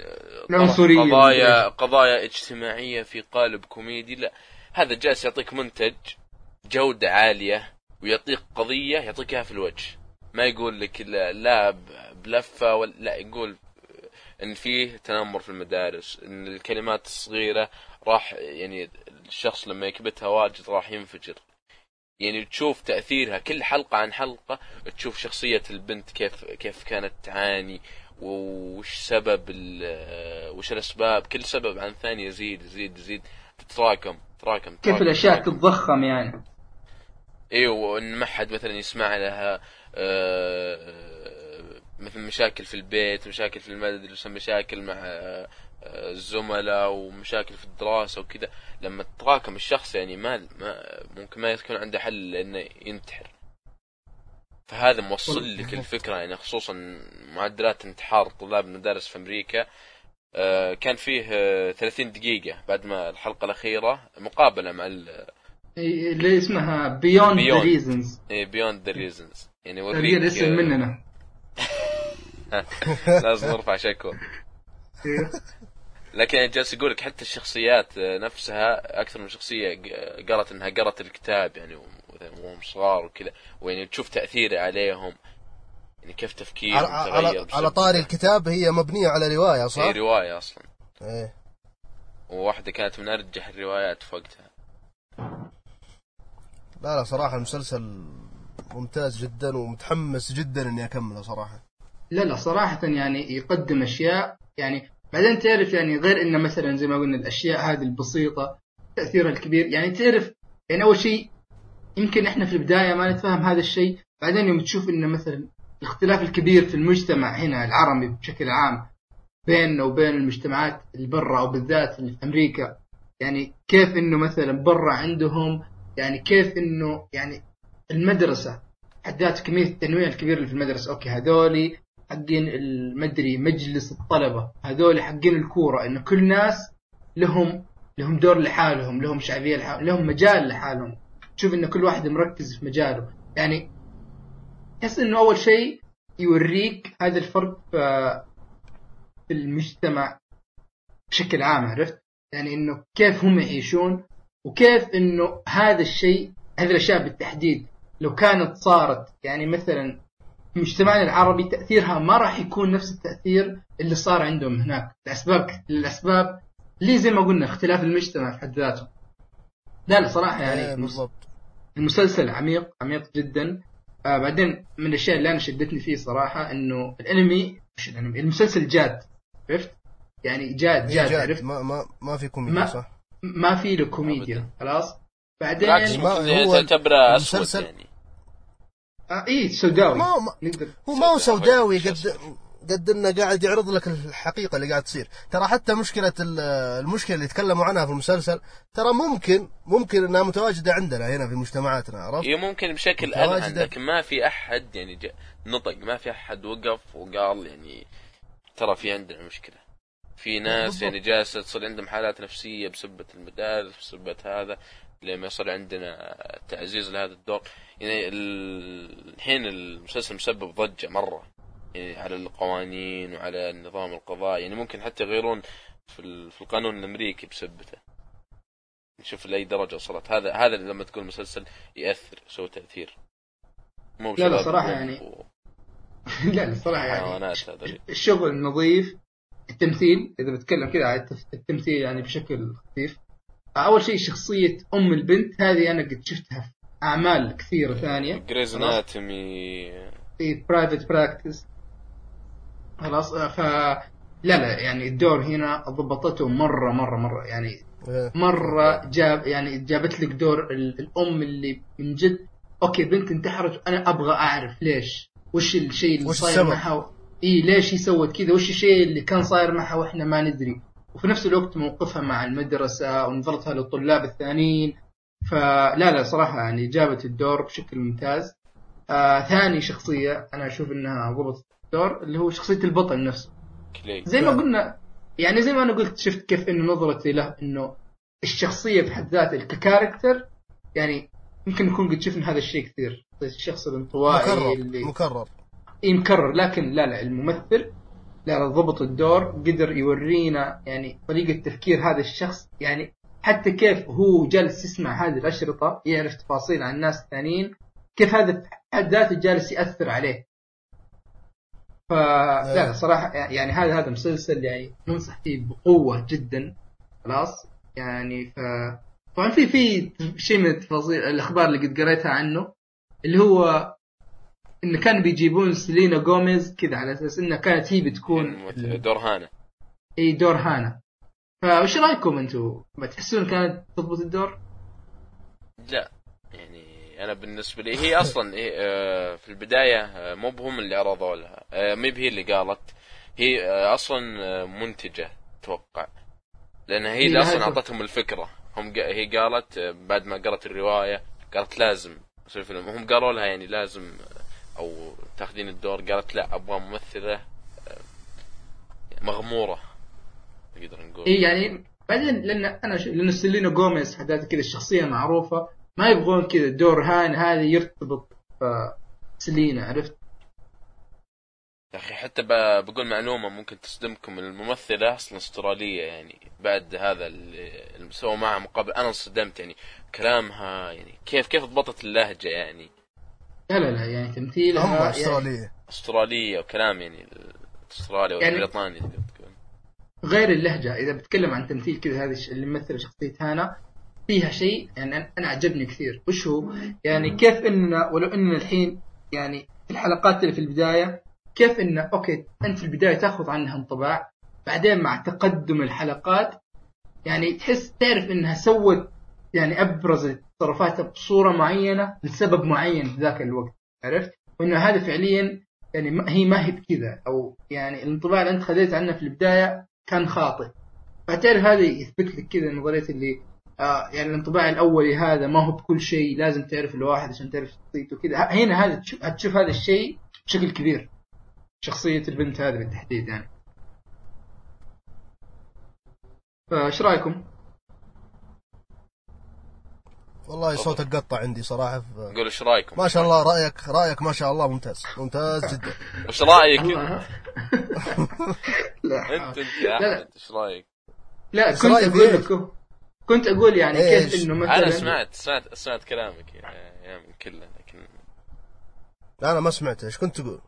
آه، العنصرية قضايا قضايا اجتماعية في قالب كوميدي لا. هذا جالس يعطيك منتج جودة عالية ويعطيك قضية يعطيك إياها في الوجه. ما يقول لك لا, لا ب- بلفة ولا لا يقول إن فيه تنمر في المدارس إن الكلمات الصغيرة راح يعني الشخص لما يكبتها واجد راح ينفجر. يعني تشوف تأثيرها كل حلقة عن حلقة تشوف شخصية البنت كيف كيف كانت تعاني وش سبب وش الأسباب. كل سبب عن ثاني يزيد يزيد يزيد. تتراكم تتراكم كيف تتراكم. تتضخم يعني. أيوه وان ما حد مثلا يسمع لها آه، مثل مشاكل في البيت مشاكل في المدرسة مشاكل مع آه، الزملاء ومشاكل في الدراسة وكذا. لما تتراكم الشخص يعني ما, ما ممكن ما يكون عنده حل إنه ينتحر. فهذا موصل لك الفكرة يعني خصوصا معدلات انتحار طلاب المدارس في أمريكا. آه، كان فيه آه، 30 دقيقة بعد ما الحلقة الأخيرة مقابلة مع اللي اسمها Beyond the Beyond. Reasons Beyond the Reasons يعني يوريك الاسم مننا. (laughs) لازم نرفع شكوى. إيه. لكن يعني جالس يقول لك حتى الشخصيات نفسها أكثر من شخصية ق- قالت إنها قرت الكتاب يعني وهم صغار وكذا ويعني تشوف تاثيره عليهم. يعني كيف تفكيرهم على, تغير على, على طاري الكتاب هي مبنية على رواية صح؟ هي رواية أصلا. إيه. وواحدة كانت من أرجح الروايات في وقتها. لا لا صراحة المسلسل ممتاز جدا ومتحمس جدا إني أكمله صراحة. لا لا صراحة يعني يقدم أشياء يعني بعدين تعرف يعني غير إنه مثلا زي ما قلنا الأشياء هذه البسيطة تأثيرها الكبير يعني تعرف يعني أول شيء يمكن إحنا في البداية ما نتفهم هذا الشيء بعدين يوم تشوف إنه مثلا الاختلاف الكبير في المجتمع هنا العربي بشكل عام بيننا وبين المجتمعات اللي برا أو بالذات اللي في أمريكا يعني كيف إنه مثلا برا عندهم يعني كيف إنه يعني المدرسة حد ذات كمية التنويع الكبير اللي في المدرسة. أوكي هذولي حقين المدري مجلس الطلبة. هذول حقين الكورة إنه كل ناس لهم لهم دور لحالهم لهم شعبية لحالهم لهم مجال لحالهم. تشوف إنه كل واحد مركز في مجاله. يعني تحس إنه أول شيء يوريك هذا الفرق في في المجتمع بشكل عام عرفت؟ يعني إنه كيف هم يعيشون وكيف إنه هذا الشيء هذه الأشياء بالتحديد لو كانت صارت يعني مثلا في مجتمعنا العربي تأثيرها ما راح يكون نفس التأثير اللي صار عندهم هناك لأسباب الاسباب اللي زي ما قلنا اختلاف المجتمع في حد ذاته لا لا صراحة إيه، يعني بالضبط المسلسل عميق عميق جدا آه بعدين من الأشياء اللي أنا شدتني فيه صراحة إنه الأنمي مش الأنمي المسلسل جاد عرفت؟ يعني جاد إيه، جاد, جاد عرفت؟ ما ما ما في كوميديا صح؟ ما في له كوميديا. خلاص؟ بعدين بالعكس ما- ممكن هو تعتبره أسود المسلسل- يعني. آه إيه سوداوي. ما هو ما- هو ما هو سوداوي. قد؟ قد إنه قاعد يعرض لك الحقيقة اللي قاعد تصير. ترى حتى مشكلة ال- المشكلة اللي تكلموا عنها في المسلسل ترى ممكن ممكن إنها متواجدة عندنا هنا في مجتمعاتنا عرفت؟ هي ممكن بشكل متواجدة. ألهن لكن ما في أحد يعني نطق ما في أحد وقف وقال يعني ترى في عندنا مشكلة. في ناس بالضبط. يعني جالسة تصير عندهم حالات نفسية بسبة المدارس بسبة هذا لما يصير عندنا تعزيز لهذا الدور يعني ال- الحين المسلسل مسبب ضجة مرة. يعني على القوانين وعلى النظام القضائي. يعني ممكن حتى يغيرون في في القانون الأمريكي بسبته. نشوف لأي درجة وصلت. هذا هذا لما تقول مسلسل يأثر يسوي تأثير. مو لا، لا، وم- يعني. و- (laughs) لا لا صراحة يعني الشغل نظيف التمثيل إذا بتكلم كذا على التف- التمثيل يعني بشكل خفيف أول شيء شخصية أم البنت هذه أنا قد شفتها في أعمال كثيرة ثانية Grey's. Anatomy في Private Practice خلاص آه، ف لا لا يعني الدور هنا ضبطته مرة مرة مرة يعني إيه. مرة جاب يعني جابت لك دور ال- الأم اللي من جد okay بنت انتحرت وأنا أبغى أعرف ليش وش الشيء اللي صاير؟ معها اي ليش هي سوت كذا؟ وش الشيء اللي كان صاير معها وإحنا ما ندري. وفي نفس الوقت موقفها مع المدرسة ونظرتها للطلاب الثانيين. فلا لا صراحة يعني جابت الدور بشكل ممتاز. آه ثاني شخصية أنا أشوف إنها ضبطت الدور اللي هو شخصية البطل نفسه. زي ما. قلنا يعني زي ما أنا قلت شفت كيف إنه نظرتي له إنه الشخصية في حد ذاتها ككاركتر. يعني يمكن نكون قد شفنا هذا الشيء كثير. الشخص الانطوائي مكرر اللي مكرر. إيه مكرر لكن لا لا الممثل لا لا ضبط الدور قدر يورينا يعني طريقة تفكير هذا الشخص. يعني حتى كيف هو جالس يسمع هذه الأشرطة يعرف تفاصيل عن الناس الثانيين كيف هذا في حد ذاته جالس يأثر عليه. فلا لا صراحة يعني هذا هذا مسلسل يعني ننصح فيه بقوة جدا. خلاص؟ يعني ف طبعا في في شيء من التفاصيل الأخبار اللي قد قريتها عنه اللي هو انه كانوا بيجيبون سيلينا جوميز كذا على أساس إنها كانت هي بتكون دور هانا. إي دور هانا. فايش رأيكم أنتم؟ ما تحسون كانت تضبط الدور؟ لا يعني أنا بالنسبة لي هي أصلا هي آه، في البداية آه، مو بهم اللي عرضوا لها. آه، مي بهي اللي قالت. هي أصلا منتجة أتوقع. لأن هي هي اللي أصلا أعطتهم الفكرة. هم هي قالت بعد ما قرأت الرواية قالت لازم يصير فيلم. هم قالوا لها يعني لازم أو تاخذين الدور قالت لا أبغى ممثلة آه، مغمورة. نقدر نقول. اي يعني بعدين لأن أنا ش... لأن سيلينا جوميز حد ذاتها كذا الشخصية معروفة ما يبغون كذا دور هان هذا يرتبط سيلينا عرفت؟ يا أخي حتى ب- بقول معلومة ممكن تصدمكم الممثلة أصلا أسترالية يعني بعد هذا اللي اللي سووا معها مقابل أنا انصدمت يعني كلامها يعني كيف كيف ضبطت اللهجة يعني. لا لا لا يعني تمثيلها هم يعني أسترالية. أسترالية وكلام يعني أستراليا يعني- والبريطاني غير اللهجة. إذا بتكلم عن تمثيل كذا هذه اللي مثل شخصية هانا فيها شيء يعني أنا- أنا عجبني كثير. وش هو؟ يعني كيف ان ولو ان الحين يعني في الحلقات اللي في البداية كيف ان أوكي أنت في البداية تأخذ عنها انطباع بعدين مع تقدم الحلقات يعني تحس تعرف إنها سوت يعني ابرزت تصرفاتها بصورة معينة لسبب معين في ذاك الوقت عرفت؟ وإنه هذا فعليا يعني هي ما هي بكذا أو يعني الانطباع اللي أنت خذيت عنه في البداية كان خاطئ فتعرف هذا يثبت لك كذا نظرية اللي آه يعني الانطباع الأولي هذا ما هو بكل شيء لازم تعرف الواحد عشان تعرف شخصيته كذا هنا هذا تشوف, هتشوف هذا الشيء بشكل كبير شخصية البنت هذه بالتحديد يعني فايش رأيكم؟ والله صوتك قطع عندي صراحة ف... قول إيش رأيكم؟ ما شاء الله رأيك رأيك ما شاء الله ممتاز ممتاز (laughs) جدا وش رأيك؟ (laughs) أنت أنت يا. أحمد إيش رأيك؟ لا كنت أقول؟ لكم كنت أقول يعني؟ كيف إنه مثلا أنا سمعت سمعت سمعت كلامك يا يا من كله لكن لا أنا ما سمعت إيش كنت تقول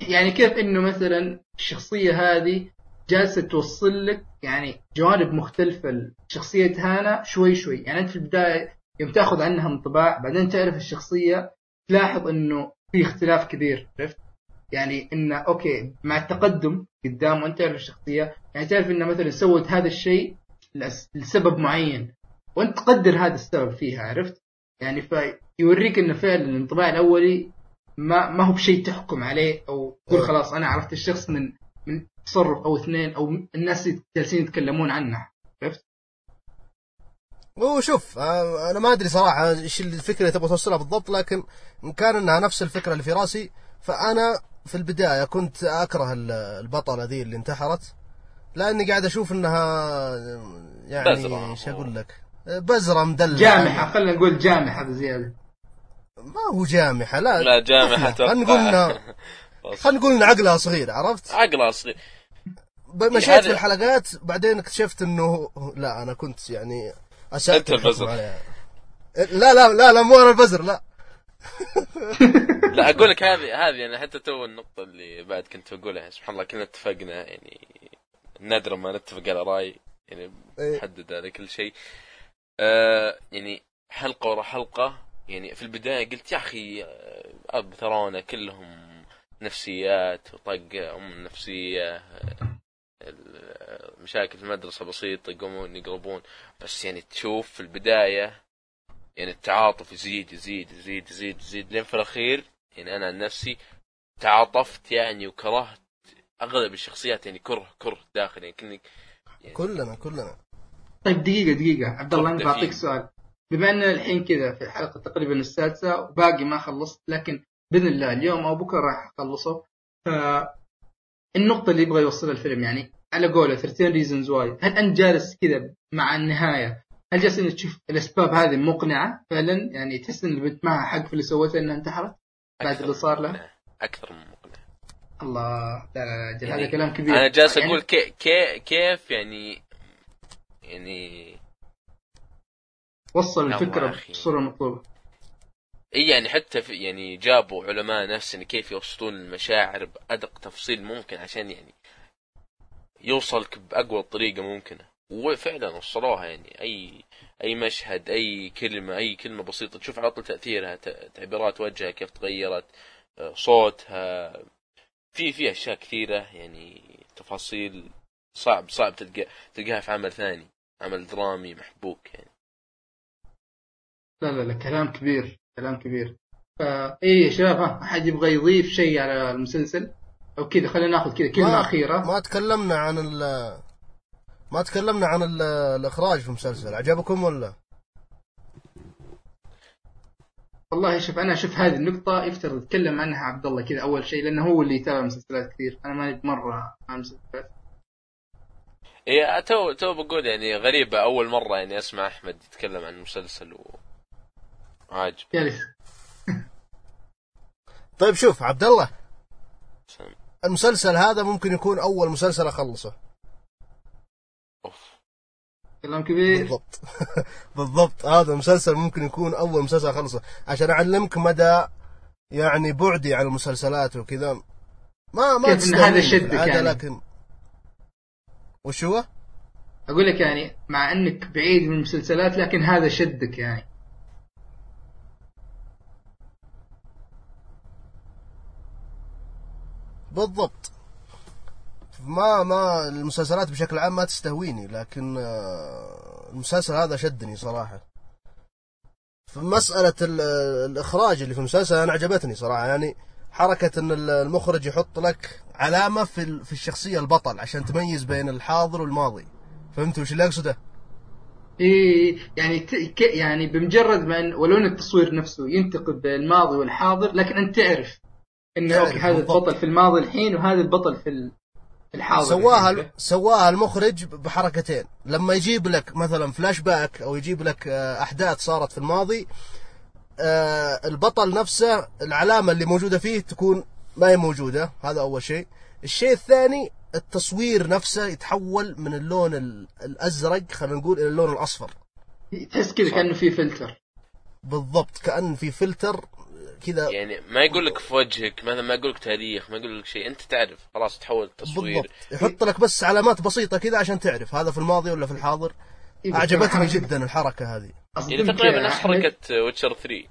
يعني كيف إنه مثلا الشخصية هذه جالسة توصل لك يعني جوانب مختلفة. لشخصيه هانا شوي شوي. يعني أنت في البداية يوم تأخذ عنها انطباع بعدين تعرف الشخصية تلاحظ إنه في اختلاف كبير. عرفت؟ يعني إنه okay مع التقدم قدام وأنت تعرف الشخصية يعني تعرف إنه مثلا سوت هذا الشيء لسبب معين. وأنت تقدر هذا السبب فيها عرفت؟ يعني فيوريك إنه فعلا الانطباع الأولي ما ما هو بشيء تحكم عليه أو تقول أه. خلاص أنا عرفت الشخص من من تصرف أو اثنين أو الناس جالسين يتكلمون عنه. عرفت؟ وشوف آه، أنا ما أدري صراحة إيش الفكرة اللي تبغى توصلها بالضبط لكن ان كان إنها نفس الفكرة اللي في رأسي. فأنا في البداية كنت أكره ال- البطلة ذي اللي انتحرت لأني قاعد أشوف إنها يعني. إيش أقول لك؟ بزرة مدلعة. جامحة خلينا نقول جامحة بزيادة. ما هو جامحة لا. لا جامعة (laughs) خلينا نقول إنها خلينا نقول إن عقلها صغير عرفت؟ عقلها صغير. ب- مشيت هذا- في الحلقات بعدين اكتشفت إنه لا أنا كنت يعني أنت البزر. لا لا لا لا مو أنا البزر لا. (laughs) لا أقول لك هذه هذه يعني حتى تو النقطة اللي بعد كنت بقولها سبحان الله كلنا اتفقنا يعني نادرا ما نتفق على رأي يعني إيه. نحدد هذا كل شيء. آه يعني حلقة ورا حلقة يعني في البداية قلت يا أخي آه، أب ثرونا كلهم نفسيات وطق أم النفسية آه، ال- مشاكل في المدرسة بسيطة يقومون يقلبون بس يعني تشوف في البداية يعني التعاطف يزيد يزيد يزيد يزيد يزيد. لين في الأخير يعني أنا عن نفسي تعاطفت يعني وكرهت أغلب الشخصيات يعني كره كره داخلي يعني كني يعني كلنا كلنا. طيب دقيقة دقيقة. عبد الله أنا تبدأ بعطيك. سؤال. بما ان الحين كذا في الحلقة تقريبا السادسة وباقي ما خلصت لكن بإذن الله اليوم أو بكرة راح أخلصه. ف النقطة اللي يبغى يوصلها الفيلم يعني على قوله 13 reasons why. هل أنت جالس كذا مع النهاية؟ هل جالس إنك تشوف الأسباب هذه مقنعة فعلا؟ يعني تحس إن البنت معها حق في اللي سوته إنها انتحرت؟ بعد اللي صار من له؟ مقنع. أكثر من مقنع. الله لا لا لا يعني هذا كلام كبير. أنا جالس يعني أقول كي كي كيف يعني يعني وصل الفكرة. بالصورة المطلوبة إي يعني حتى في يعني جابوا علماء نفس إن كيف يوصلون المشاعر بأدق تفصيل ممكن عشان يعني يوصلك بأقوى طريقة ممكنة. وفعلا وصلوها يعني. أي أي مشهد أي كلمة أي كلمة بسيطة. تشوف على طول تأثيرها تعبيرات وجهها كيف تغيرت آه، صوتها. في في أشياء كثيرة يعني تفاصيل صعب صعب تلقى تلقاها في عمل ثاني. عمل درامي محبوك يعني. لا لا لا كلام كبير. كلام كبير. فا إيه يا شباب ها أحد يبغى يضيف شيء على المسلسل؟ أو كذا خلينا ناخذ كذا كلمة ما- أخيرة. ما تكلمنا عن ال ما تكلمنا عن ال- الإخراج في المسلسل. عجبكم ولا؟ والله شوف أنا أشوف هذه النقطة يفترض يتكلم عنها عبد الله كذا أول شيء لأنه هو اللي يتابع مسلسلات كثير. أنا ماني مرة مسلسلات إيه تو تو بقول يعني غريبة أول مرة يعني أسمع أحمد يتكلم عن مسلسل و عاجب. جالس (laughs) طيب شوف عبد الله. المسلسل هذا ممكن يكون أول مسلسل أخلصه. أوف. كلام كبير. بالضبط. (laughs) بالضبط. هذا المسلسل ممكن يكون أول مسلسل أخلصه. عشان أعلمك مدى يعني بعدي عن المسلسلات وكذا. ما ما كيف هذا شدك يعني؟ لكن وش هو؟ أقول لك يعني مع إنك بعيد من المسلسلات لكن هذا شدك يعني. بالضبط ما ما المسلسلات بشكل عام ما تستهويني لكن آه، المسلسل هذا شدني صراحة في مسألة ال- الإخراج اللي في المسلسل أنا عجبتني صراحة يعني حركة إن المخرج يحط لك علامة في في الشخصية البطل عشان تميز بين الحاضر والماضي فهمت وش اللي أقصده؟ إيه يعني. يعني بمجرد ما إن ولو ان التصوير نفسه ينتقد الماضي والحاضر لكن أنت تعرف إنه okay هذا بالضبط. البطل في الماضي الحين وهذا البطل في ال- في الحاضر سواها الحين. سواها المخرج بحركتين. لما يجيب لك مثلا فلاش باك أو يجيب لك آه، أحداث صارت في الماضي آه، البطل نفسه العلامة اللي موجودة فيه تكون ما هي موجودة. هذا أول شيء. الشيء الثاني التصوير نفسه يتحول من اللون ال- الأزرق خلينا نقول إلى اللون الأصفر. تحس كذا كأنه في فلتر. بالضبط كأن في فلتر كذا يعني ما يقول لك في وجهك مثلا ما يقول لك تاريخ ما يقول لك شيء أنت تعرف خلاص تحول التصوير. بالضبط. يحط لك بس علامات بسيطة كذا عشان تعرف هذا في الماضي ولا في الحاضر؟ إيه، أعجبتني جدا الحركة هذه. يعني تقريبا نفس. حركة ويتشر 3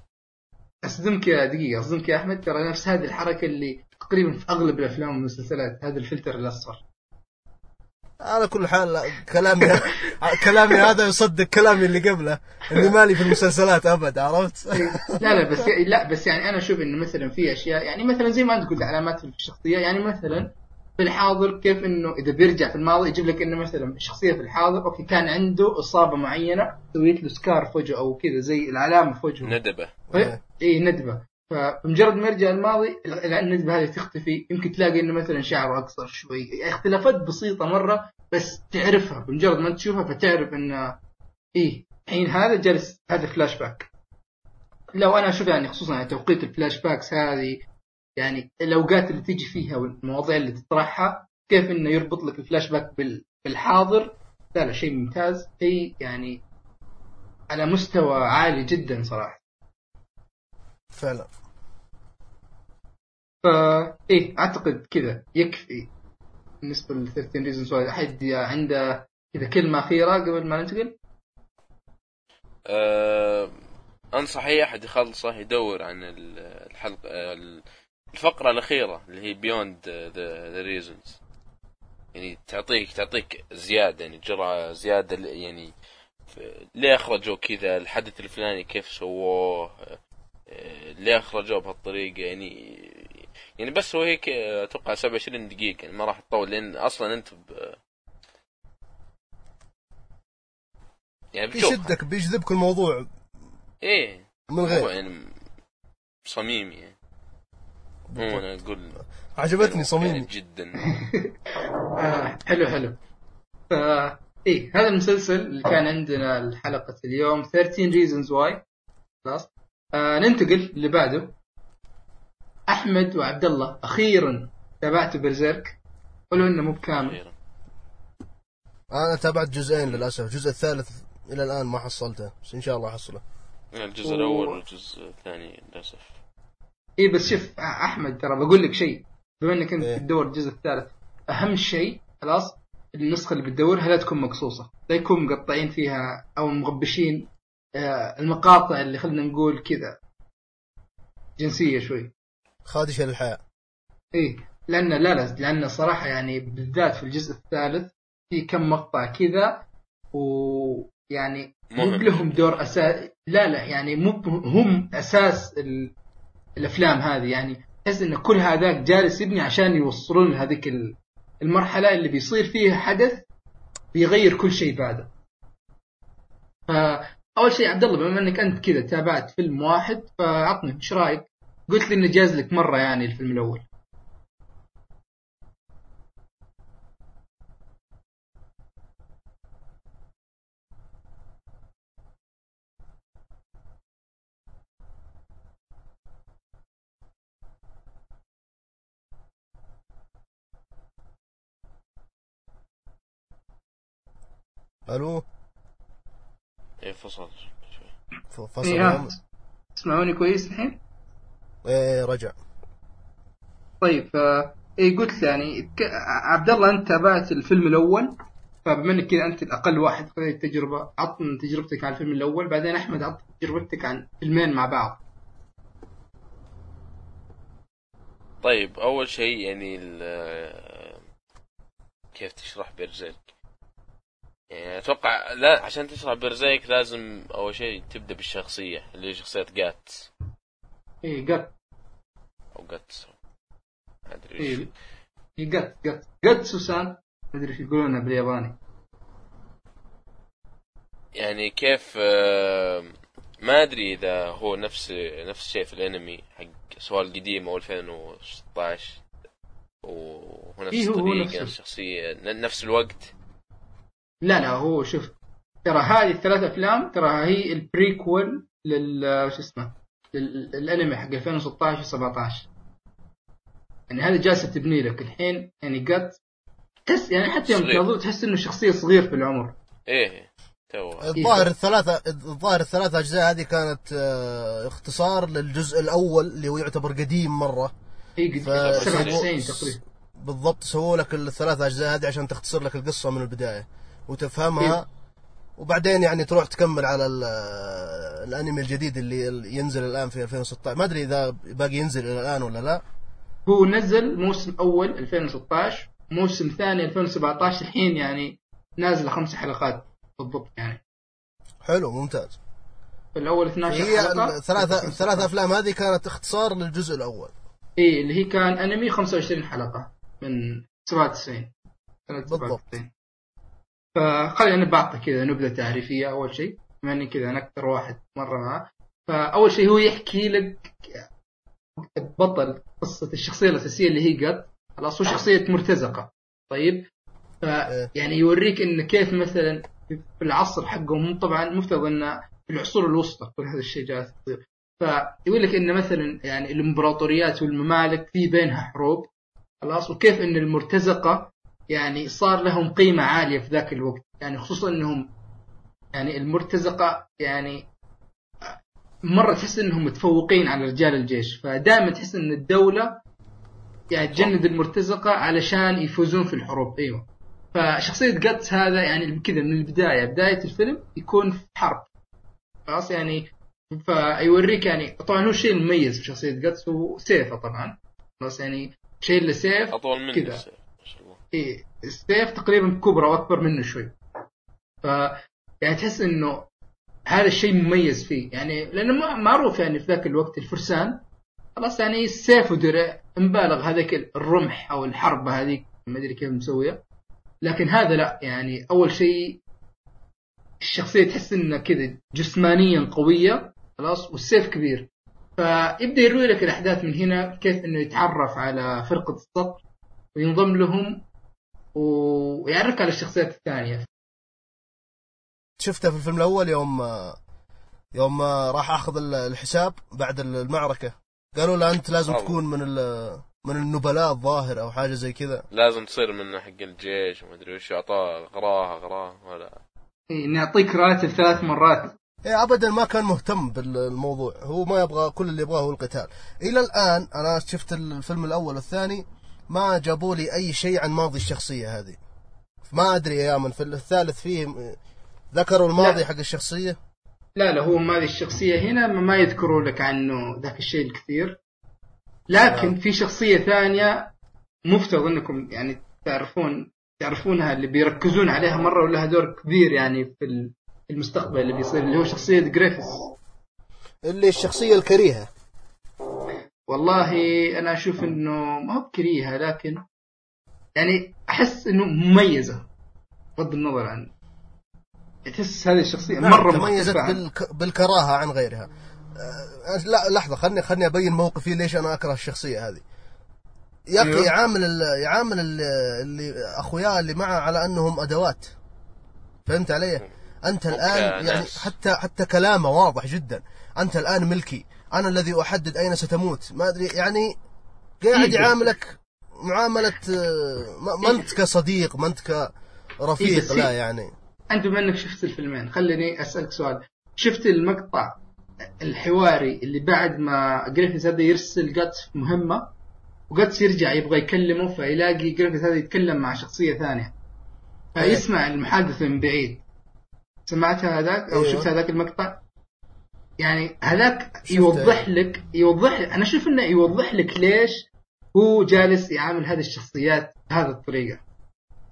أصدمك يا دقيقة أصدمك يا أحمد ترى نفس هذه الحركة اللي تقريبا في أغلب الأفلام والمسلسلات هذا الفلتر الأصفر. على كل حال كلامي (laughs) كلامي هذا يصدق كلامي اللي قبله اني مالي في المسلسلات ابد عرفت؟ لا لا بس لا بس يعني أنا أشوف انه مثلا في أشياء يعني مثلا زي ما أنت قلت علامات في الشخصية يعني مثلا في الحاضر كيف إنه إذا بيرجع في الماضي يجيب لك إنه مثلا الشخصيه في الحاضر okay كان عنده إصابة معينة سويت له scar في وجهه أو كذا زي العلامة في وجهه. ندبة. اي إيه، ندبة. فبمجرد ما يرجع الماضي ال- الندبه هذه تختفي. يمكن تلاقي إنه مثلا شعره أقصر شوي. اختلافات بسيطة مرة بس تعرفها. بمجرد ما تشوفها فتعرف إنه إيه الحين هذا جالس هذا فلاش باك لو أنا أشوف يعني خصوصا يعني توقيت ال flashbacks هذه يعني الأوقات اللي تيجي فيها والمواضيع اللي تطرحها كيف إنه يربط لك الفلاش باك بال- بالحاضر؟ لا لا شيء ممتاز. شيء يعني على مستوى عالي جدا صراحة. فعلا. فا إيه أعتقد كذا يكفي بالنسبة ل 13 Reasons Why أحد عنده كذا كلمة أخيرة قبل ما ننتقل؟ أه أنصح أي أحد يخلصه يدور عن ال- الحلقة ال- الفقرة الأخيرة اللي هي Beyond the Reasons يعني تعطيك تعطيك زيادة يعني جرعة زيادة يعني ليه أخرجوا كذا؟ الحدث الفلاني كيف سووه؟ آه، ليه أخرجوه بهالطريقة؟ يعني يعني بس هو هيك آه، أتوقع 27 دقيقة يعني ما راح تطول لأن أصلا أنت ب... يعني بتشوف بيشدك بيجذبك الموضوع إيه. من غير. يعني صميمي يعني. مو أنا أقول عجبتني صميمي جدا. (laughs) آه حلو حلو. فا إيه هذا المسلسل اللي كان عندنا الحلقة اليوم 13 reasons why خلاص. آه ننتقل اللي بعده أحمد وعبد الله. أخيرا تابعتوا برزيرك. ولو إنه مو بكامل. أخيراً. أنا تابعت جزئين للأسف. الجزء الثالث إلى الآن ما حصلته بس إن شاء الله احصله الجزء الأول والجزء الثاني للأسف. اي بس شوف أحمد ترى بقول لك شيء. بما إنك أنت إيه. تدور الجزء الثالث أهم شيء خلاص النسخة اللي بتدورها لا تكون مقصوصة؟ لا يكون مقطعين فيها أو مغبشين آه، المقاطع اللي خلينا نقول كذا جنسية شوي. خادشه للحياه إيه لأن لا لا لأن صراحة يعني بالذات في الجزء الثالث في كم مقطع كذا ويعني مو. لهم دور أساس لا لا يعني مو هم أساس ال... الأفلام هذه يعني تحس إن كل هذاك جالس يبني عشان يوصلون لهذيك ال- المرحلة اللي بيصير فيها حدث بيغير كل شيء بعده فاول شيء عبد الله بما إنك أنت كذا تابعت فيلم واحد فعطني إيش رأيك؟ قلت لي إنه جاز لك مرة يعني الفيلم الأول ألو إيه فصل فصل إيه، يوم. تسمعوني كويس الحين؟ إيه رجع. طيب ف اي قلت يعني ك... عبد الله أنت تابعت الفيلم الأول فبما إنك كذا أنت الأقل واحد في هذه التجربه عطنا تجربتك عن الفيلم الأول بعدين أحمد عط تجربتك عن فيلمين مع بعض. طيب أول شيء يعني ال- كيف تشرح بيرزيرك يعني أتوقع لا عشان تشرح بيرزيرك لازم أول شيء تبدأ بالشخصية اللي هي شخصية جات اي قط أو جاتس ما أدري إيش. إيه هي جت جت. جت سوسان. ما أدري إيش يقولونها بالياباني. يعني كيف آه، ما أدري إذا هو نفس نفس الشيء في الأنمي حق سواء القديم أو 2016 وهو نفس إيه، الطريقة. نفس الشخصيه نفس الوقت. لا لا هو شوف ترى هذه الثلاث أفلام ترى هي ال prequel لل شو اسمه للانمي حق 2016 و17 يعني هذه جالسة تبني لك الحين يعني جت تحس يعني حتى يوم. تناظر تحس إنه شخصية صغير في العمر. إيه تو. الظاهر الثلاثة الظاهر الثلاثة أجزاء هذه كانت آه، اختصار للجزء الأول اللي هو يعتبر قديم مرة. هي قد ف- 97 تقريبا. بالضبط سووا لك الثلاث أجزاء هذه عشان تختصر لك القصة من البداية. وتفهمها إيه. وبعدين يعني تروح تكمل على ال- الأنمي الجديد اللي ينزل الآن في 2016 ما أدري إذا باقي ينزل إلى الآن ولا لا. هو نزل موسم أول 2016 موسم ثاني 2017 الحين يعني نازله خمس حلقات بالضبط يعني. حلو ممتاز. الأول 12 هي حلقة. الثلاثة الثلاث أفلام هذه كانت اختصار للجزء الأول. اي اللي هي كان أنمي 25 حلقة من 97 سنه بالضبط. 97 فخلينا بعطي كذا نبذة تعريفية أول شيء بما إني كذا أنا أكثر واحد مرة معاه. فأول شيء هو يحكي لك بطل قصة الشخصية الأساسية اللي هي قد خلاص هو شخصية مرتزقة. طيب؟ إيه. يعني يوريك إن كيف مثلا في العصر حقهم هم طبعا مفترض ان في العصور الوسطى كل هذا الشيء جالس يصير. فيقول لك إن مثلا يعني الإمبراطوريات والممالك في بينها حروب. خلاص؟ وكيف إن المرتزقة يعني صار لهم قيمة عالية في ذاك الوقت. يعني خصوصا إنهم يعني المرتزقة يعني مرة تحس إنهم متفوقين على رجال الجيش. فدائما تحس إن الدولة يعني تجند المرتزقة علشان يفوزون في الحروب. أيوه. فشخصية جاتس هذا يعني كذا من البداية. بداية الفيلم يكون في حرب. خلاص يعني فيوريك يعني طبعا هو الشيء المميز في شخصية جاتس هو سيفة طبعا. خلاص يعني شيء له سيف أطول مني كذا. السيف، ما شاء الله إيه السيف تقريبا كبرى وأكبر منه شوي. ف يعني تحس إنه هذا الشيء مميز فيه. يعني لأنه معروف يعني في ذاك الوقت الفرسان خلاص يعني السيف ودرع مبالغ هذاك الرمح أو الحربه هذيك ما أدري كيف مسوية. لكن هذا لا يعني أول شيء الشخصية تحس إنها كذا جسمانيا قوية خلاص والسيف كبير. فيبدأ يروي لك الأحداث من هنا كيف إنه يتعرف على فرقة الصقر وينضم لهم ويعرفك على الشخصيات الثانية. شفتها في الفيلم الأول يوم يوم راح أخذ الحساب بعد المعركة. قالوا له أنت لازم والله. تكون من ال- من النبلاء الظاهر أو حاجة زي كذا. لازم تصير من حق الجيش وما أدري وش اعطاه غراه غراه ولا. إيه، اني اعطيك راتب ثلاث مرات. إيه ابدا ما كان مهتم بالموضوع. هو ما يبغى كل اللي يبغاه هو القتال. إلى الآن أنا شفت الفيلم الأول والثاني ما جابوا لي أي شيء عن ماضي الشخصية هذه. ما أدري يا من في الثالث فيه ذكروا الماضي لا. حق الشخصية؟ لا لا هو ما هذه الشخصية هنا ما- يذكروا لك عنه ذاك الشيء الكثير. لكن نعم. في شخصية ثانية مفترض إنكم يعني تعرفون تعرفونها اللي بيركزون عليها مرة ولها دور كبير يعني في ال- في المستقبل اللي بيصير اللي هو شخصية جريفيث. اللي الشخصية الكريهة. والله أنا أشوف إنه ما هو بكريهة لكن يعني أحس إنه مميزة بغض النظر عن تحس هذه الشخصية نعم تميزت مختلفة عن- بالك... بالكراهة عن غيرها آه، لا لحظة خلني خلني أبين موقفي ليش أنا أكره الشخصية هذه يا أخي أيوه. يعامل ال... يعامل ال... اللي اخوياه اللي معه على أنهم أدوات فهمت علي؟ أنت الآن يعني. حتى حتى كلامه واضح جدا أنت الآن ملكي أنا الذي أحدد أين ستموت. ما أدري يعني قاعد إيه. يعاملك معاملة آه، ما أنت كصديق ما أنت إيه كرفيق لا يعني. أنت بما إنك شفت الفيلمين خليني أسألك سؤال. شفت المقطع الحواري اللي بعد ما جريفيث هذا يرسل جاتس في مهمة وجاتس يرجع يبغى يكلمه فيلاقي جريفيث هذا يتكلم مع شخصية ثانية. فيسمع المحادثة من بعيد. سمعت هذاك أو أيوه. شفت هذاك المقطع؟ يعني هذاك. يوضح لك يوضح أنا أشوف إنه يوضح لك ليش هو جالس يعامل هذه الشخصيات بهذه الطريقة.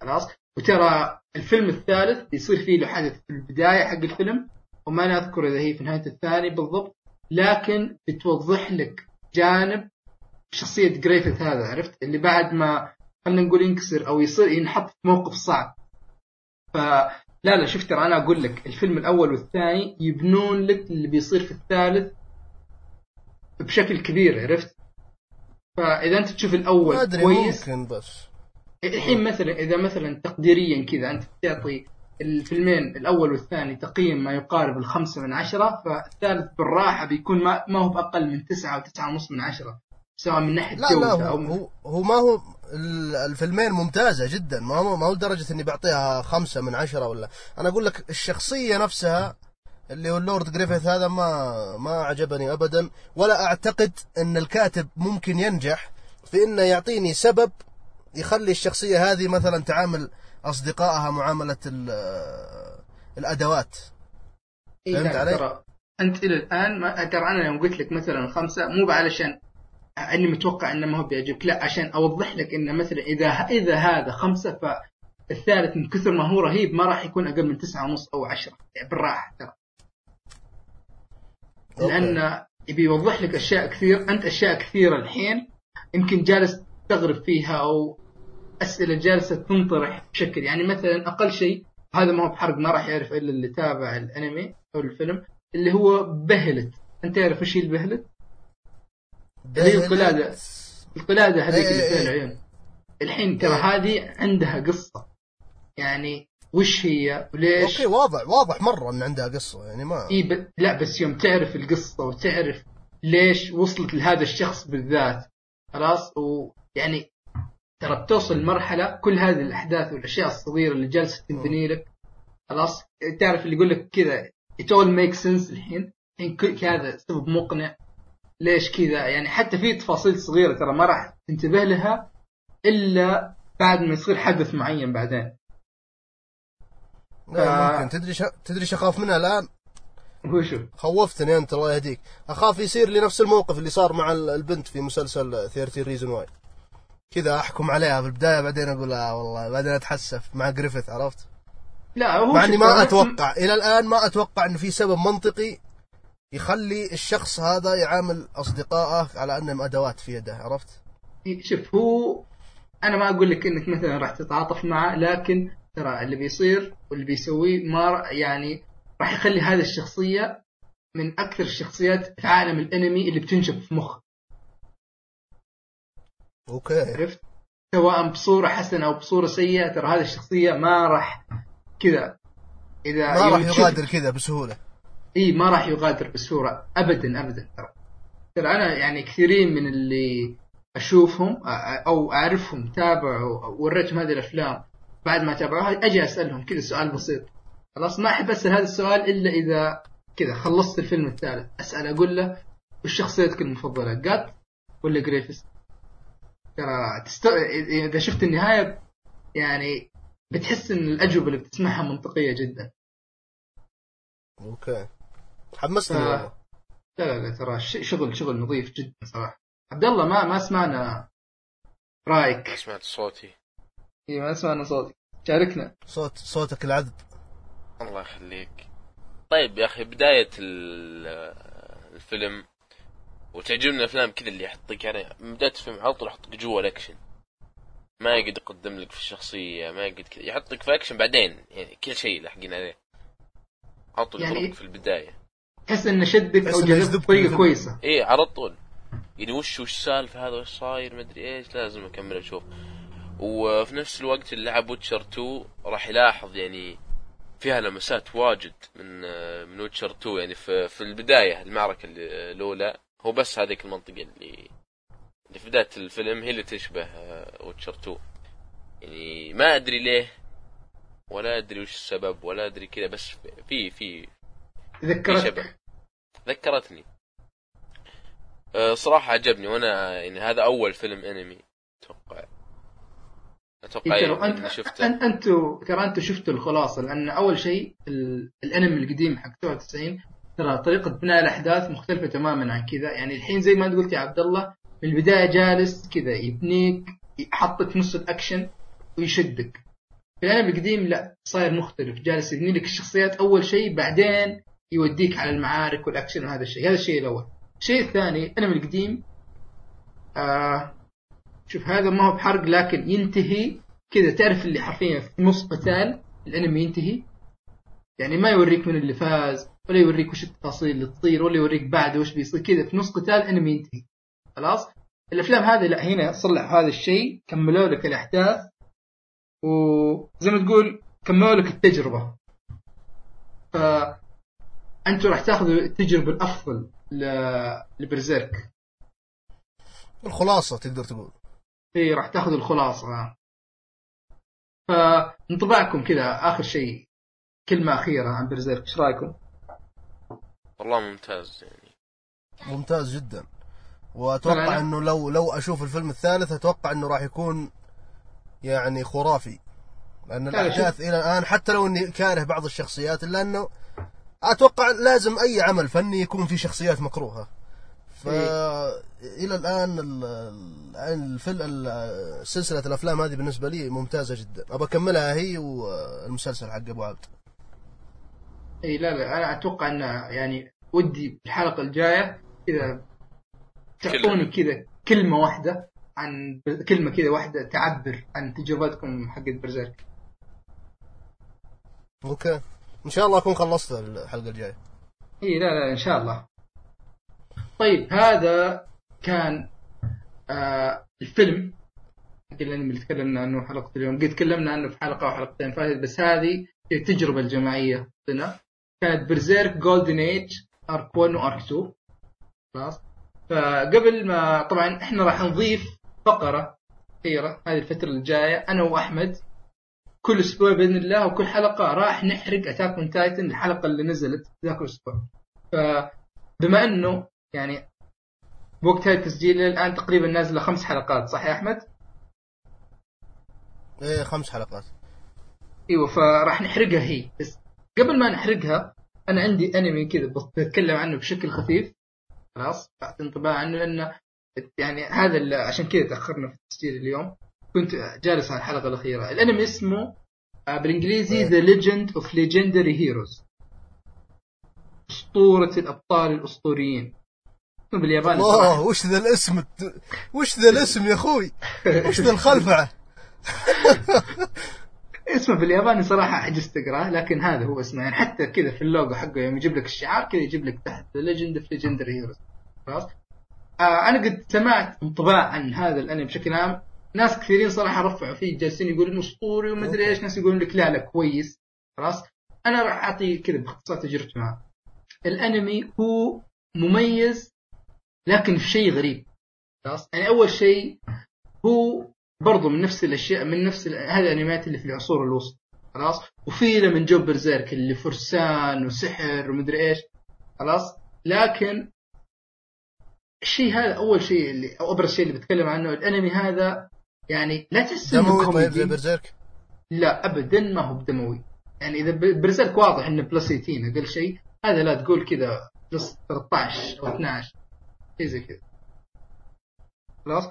خلاص؟ وترى الفيلم الثالث يصير فيه له حدث في البداية حق الفيلم وما نذكر إذا هي في نهاية الثاني بالضبط لكن بتوضح لك جانب شخصية جريفيث هذا عرفت؟ اللي بعد ما خلينا نقول ينكسر أو يصير ينحط في موقف صعب. فلا لا شوف ترى أنا أقول لك الفيلم الأول والثاني يبنون لك اللي بيصير في الثالث بشكل كبير عرفت؟ فإذا أنت تشوف الأول ما أدري كويس ممكن بس. الحين مثلا إذا مثلا تقديريا كذا أنت تعطي الفيلمين الأول والثاني تقييم ما يقارب الخمسة من عشرة فالثالث بالراحة بيكون ما, ما هو بأقل من تسعة أو تسعة ونص من عشرة سواء من ناحية لا لا هو, أو من... هو هو ما هو الفيلمين ممتازة جدا. ما هو ما هو لدرجة إني بعطيها خمسة من عشرة ولا. أنا أقول لك الشخصية نفسها اللي هو اللورد جريفيث هذا ما ما عجبني ابدا. ولا أعتقد إن الكاتب ممكن ينجح في إنه يعطيني سبب يخلي الشخصية هذه مثلا تعامل أصدقائها معاملة ال- الأدوات. إيه فهمت لا علي؟ ترى أنت إلى الآن ما ترى أنا يوم قلت لك مثلا خمسة مو علشان أني متوقع أنه ما هو بيعجبك. لا عشان أوضح لك إنه مثلا إذا إذا هذا خمسة فالثالث من كثر ما هو رهيب ما راح يكون أقل من تسعة ونص أو عشرة. يعني بالراحة ترى. لأن يبي يوضح لك أشياء كثير. أنت أشياء كثيرة الحين يمكن جالس تستغرب فيها أو أسئلة جالسة تنطرح بشكل. يعني مثلا أقل شيء هذا ما هو بحرق ما راح يعرف إلا اللي تابع الأنمي أو الفيلم اللي هو بهلت. أنت تعرف إيش هي البهلت؟ اللي هي القلادة. القلادة هذيك إيه اللي إيه فيها إيه. العيون. الحين ترى هذه عندها قصة. يعني وش هي وليش؟ أوكي واضح واضح مرة إن عندها قصة يعني ما إيه ب... لا بس يوم تعرف القصة وتعرف ليش وصلت لهذا الشخص بالذات خلاص؟ ويعني ترى بتوصل لمرحلة كل هذه الأحداث والأشياء الصغيرة اللي جالسة تنبني لك خلاص؟ تعرف اللي يقول لك كذا it all makes sense الحين. الحين كل هذا سبب مقنع. ليش كذا؟ يعني حتى في تفاصيل صغيرة ترى ما راح تنتبه لها إلا بعد ما يصير حدث معين بعدين. لا، ف- ممكن. تدري ش... تدري أخاف منها الآن؟ هو شوف خوفتني أنت الله يهديك. أخاف يصير لي نفس الموقف اللي صار مع ال- البنت في مسلسل 30 Reasons Why كذا أحكم عليها في البداية بعدين أقول آه والله بعدين أتحسف مع جريفيث عرفت؟ لا هو مع إني ما أتوقع. إلى الآن ما أتوقع إنه في سبب منطقي يخلي الشخص هذا يعامل أصدقائه على أنهم أدوات في يده عرفت؟ شوف هو أنا ما أقول لك إنك مثلا راح تتعاطف معه لكن ترى اللي بيصير واللي بيسويه ما يعني راح يخلي هذه الشخصية من أكثر الشخصيات في عالم الأنمي اللي بتنشف في مخ أوكي. عرفت؟ سواء بصورة حسنة أو بصورة سيئة ترى هذه الشخصية ما راح كذا. إذا ما راح يغادر كذا بسهولة. إي ما راح يغادر بسهولة ابدا ابدا. ترى ترى أنا يعني كثيرين من اللي أشوفهم أو أعرفهم تابعوا وريتهم هذه الأفلام بعد ما تابعوها أجي أسألهم كذا سؤال بسيط. خلاص ما أحب أسأل هذا السؤال إلا إذا كذا خلصت الفيلم الثالث. أسأل أقول له وش شخصيتك المفضلة جاتس ولا جريفيث؟ ترى تست... إذا شفت النهاية يعني بتحس إن الأجوبة اللي بتسمعها منطقية جدا. okay. آه. والله. لا لا لا ترى ش- شغل شغل نظيف جدا صراحة. عبد الله ما ما سمعنا رايك. سمعت صوتي. إي ما سمعنا صوتك. شاركنا. صوت صوتك العذب. الله يخليك. طيب يا أخي بداية ال- الفيلم وتعجبني الأفلام كذا اللي يحطك يعني من بداية الفيلم على طول يحطك جوا الأكشن. ما يقعد يقدم لك في الشخصية ما كذا يحطك في أكشن بعدين يعني كل شيء لاحقين عليه. على طول يعني- في البداية. تحس إنه شدك أو إنه جذبك بطريقة. كويسة. إيه على طول. يعني وش وش السالفة هذا وش صاير؟ مدري إيش. لازم أكمل أشوف. وفي نفس الوقت اللي لعب ويتشر 2 راح يلاحظ يعني فيها لمسات واجد من من Witcher 2 يعني في في البداية المعركة اللي- الأولى هو بس هذيك المنطقة اللي اللي في بداية الفيلم هي اللي تشبه Witcher 2 يعني ما أدري ليه ولا أدري وش السبب ولا أدري كذا بس في في شبه. ذكرتني. أه، صراحة عجبني وأنا يعني هذا أول فيلم أنمي أتوقع. أتوقع ترى انت شفته. أن- أنتوا ترى أنتوا شفتوا الخلاصة لأن أول شيء ال- الأنمي القديم حق 99 ترى طريقة بناء الأحداث مختلفة تماما عن كذا. يعني الحين زي ما أنت قلت يا عبد الله من البداية جالس كذا يبنيك يحطك نص الأكشن ويشدك. في الأنمي القديم لا صاير مختلف. جالس يبني لك الشخصيات أول شيء بعدين يوديك على المعارك والأكشن وهذا الشيء. هذا الشيء الأول. الشيء الثاني الانمي القديم آه شوف هذا ما هو بحرق لكن ينتهي كذا. تعرف اللي حرفيا في نص قتال الأنمي ينتهي؟ يعني ما يوريك من اللي فاز ولا يوريك وش التفاصيل اللي تصير ولا يوريك بعده وش بيصير كذا. في نص قتال انمي ينتهي. خلاص؟ الأفلام هذه لا هنا صلحوا هذا الشيء كملوا لك الأحداث وزي ما تقول كملوا لك التجربة. ف أنتم راح تاخذوا التجربه الأفضل. لبرزيرك الخلاصة تقدر تقول إي راح تاخذوا الخلاصة فانطباعكم كذا آخر شيء كلمة أخيرة عن برزيرك إيش رأيكم؟ والله ممتاز يعني ممتاز جدا وأتوقع. إنه لو لو أشوف الفيلم الثالث أتوقع إنه راح يكون يعني خرافي لأن لا، لا، الأحداث إلى الآن حتى لو إني كاره بعض الشخصيات إلا إنه أتوقع لازم أي عمل فني يكون فيه شخصيات مكروهة. فالى الآن ال- ال- الفيلم ال- سلسلة الأفلام هذه بالنسبة لي ممتازة جدا. ابى أكملها هي والمسلسل حق أبو عبد. اي لا لا أنا أتوقع إن يعني ودي الحلقة الجاية كذا تعطوني كذا كلمة واحدة عن كلمة كذا واحدة تعبر عن تجربتكم حقت برزيرك. okay. إن شاء الله أكون خلصت الحلقة الجاية. إي لا لا إن شاء الله. طيب هذا كان آه الفيلم. الانمي اللي تكلمنا عنه حلقة اليوم. قد تكلمنا عنه في حلقة أو حلقتين فاتت بس هذه التجربة الجماعية لنا. كانت Berserk Golden Age Arc 1 و Arc 2 خلاص. فقبل ما طبعا إحنا راح نضيف فقرة أخيرة هذه الفترة الجاية. أنا وأحمد كل أسبوع بإذن الله وكل حلقة راح نحرق Attack on Titan الحلقة اللي نزلت ذاك الأسبوع. فبما إنه يعني بوقت هذا التسجيل الآن تقريبا نازلة خمس حلقات صح يا أحمد؟ إيه خمس حلقات. إيوه فراح نحرقها هي. بس قبل ما نحرقها أنا عندي أنمي كذا بتكلم عنه بشكل خفيف. خلاص اعطي انطباع عنه لأنه يعني هذا عشان كذا تأخرنا في التسجيل اليوم. كنت جالس على الحلقة الأخيرة. الأنمي اسمه آه، بالإنجليزي. The Legend of the Legendary Heroes أسطورة الأبطال الأسطوريين. اسمه بالياباني؟ الله صراحة. وش ذا الاسم؟ وش ذا الاسم يا أخوي؟ وش ذا الخلفعه اسمه بالياباني صراحة عجزت أقرأه لكن هذا هو اسمه. يعني حتى كذا في اللوجو حقه يوم يجيب لك الشعار كذا يجيب لك تحت. Legend of the Legendary Heroes خلاص؟ آه أنا قد سمعت انطباع عن هذا الأنمي بشكل عام. ناس كثيرين صراحة رفعوا فيه جالسين يقولوا إنه أسطوري ومدري okay. إيش ناس يقولون لك لا لا كويس خلاص. أنا راح أعطي كذا باختصار تجربتي معه الأنمي هو مميز لكن في شيء غريب. خلاص؟ يعني أول شيء هو برضو من نفس الأشياء من نفس هذه الأنميات اللي في العصور الوسطى. خلاص؟ وفي له من جو Berserk اللي فرسان وسحر ومدري إيش. خلاص؟ لكن الشيء هذا أول شيء اللي أو أبرز شيء اللي بتكلم عنه الأنمي هذا يعني لا تحس انه دموي طيب زي كوميدي Berserk؟ لا ابدا ما هو بدموي. يعني إذا Berserk واضح إنه plus 18 أقل شيء. هذا لا تقول كذا plus 13 أو 12 شيء زي كذا. خلاص؟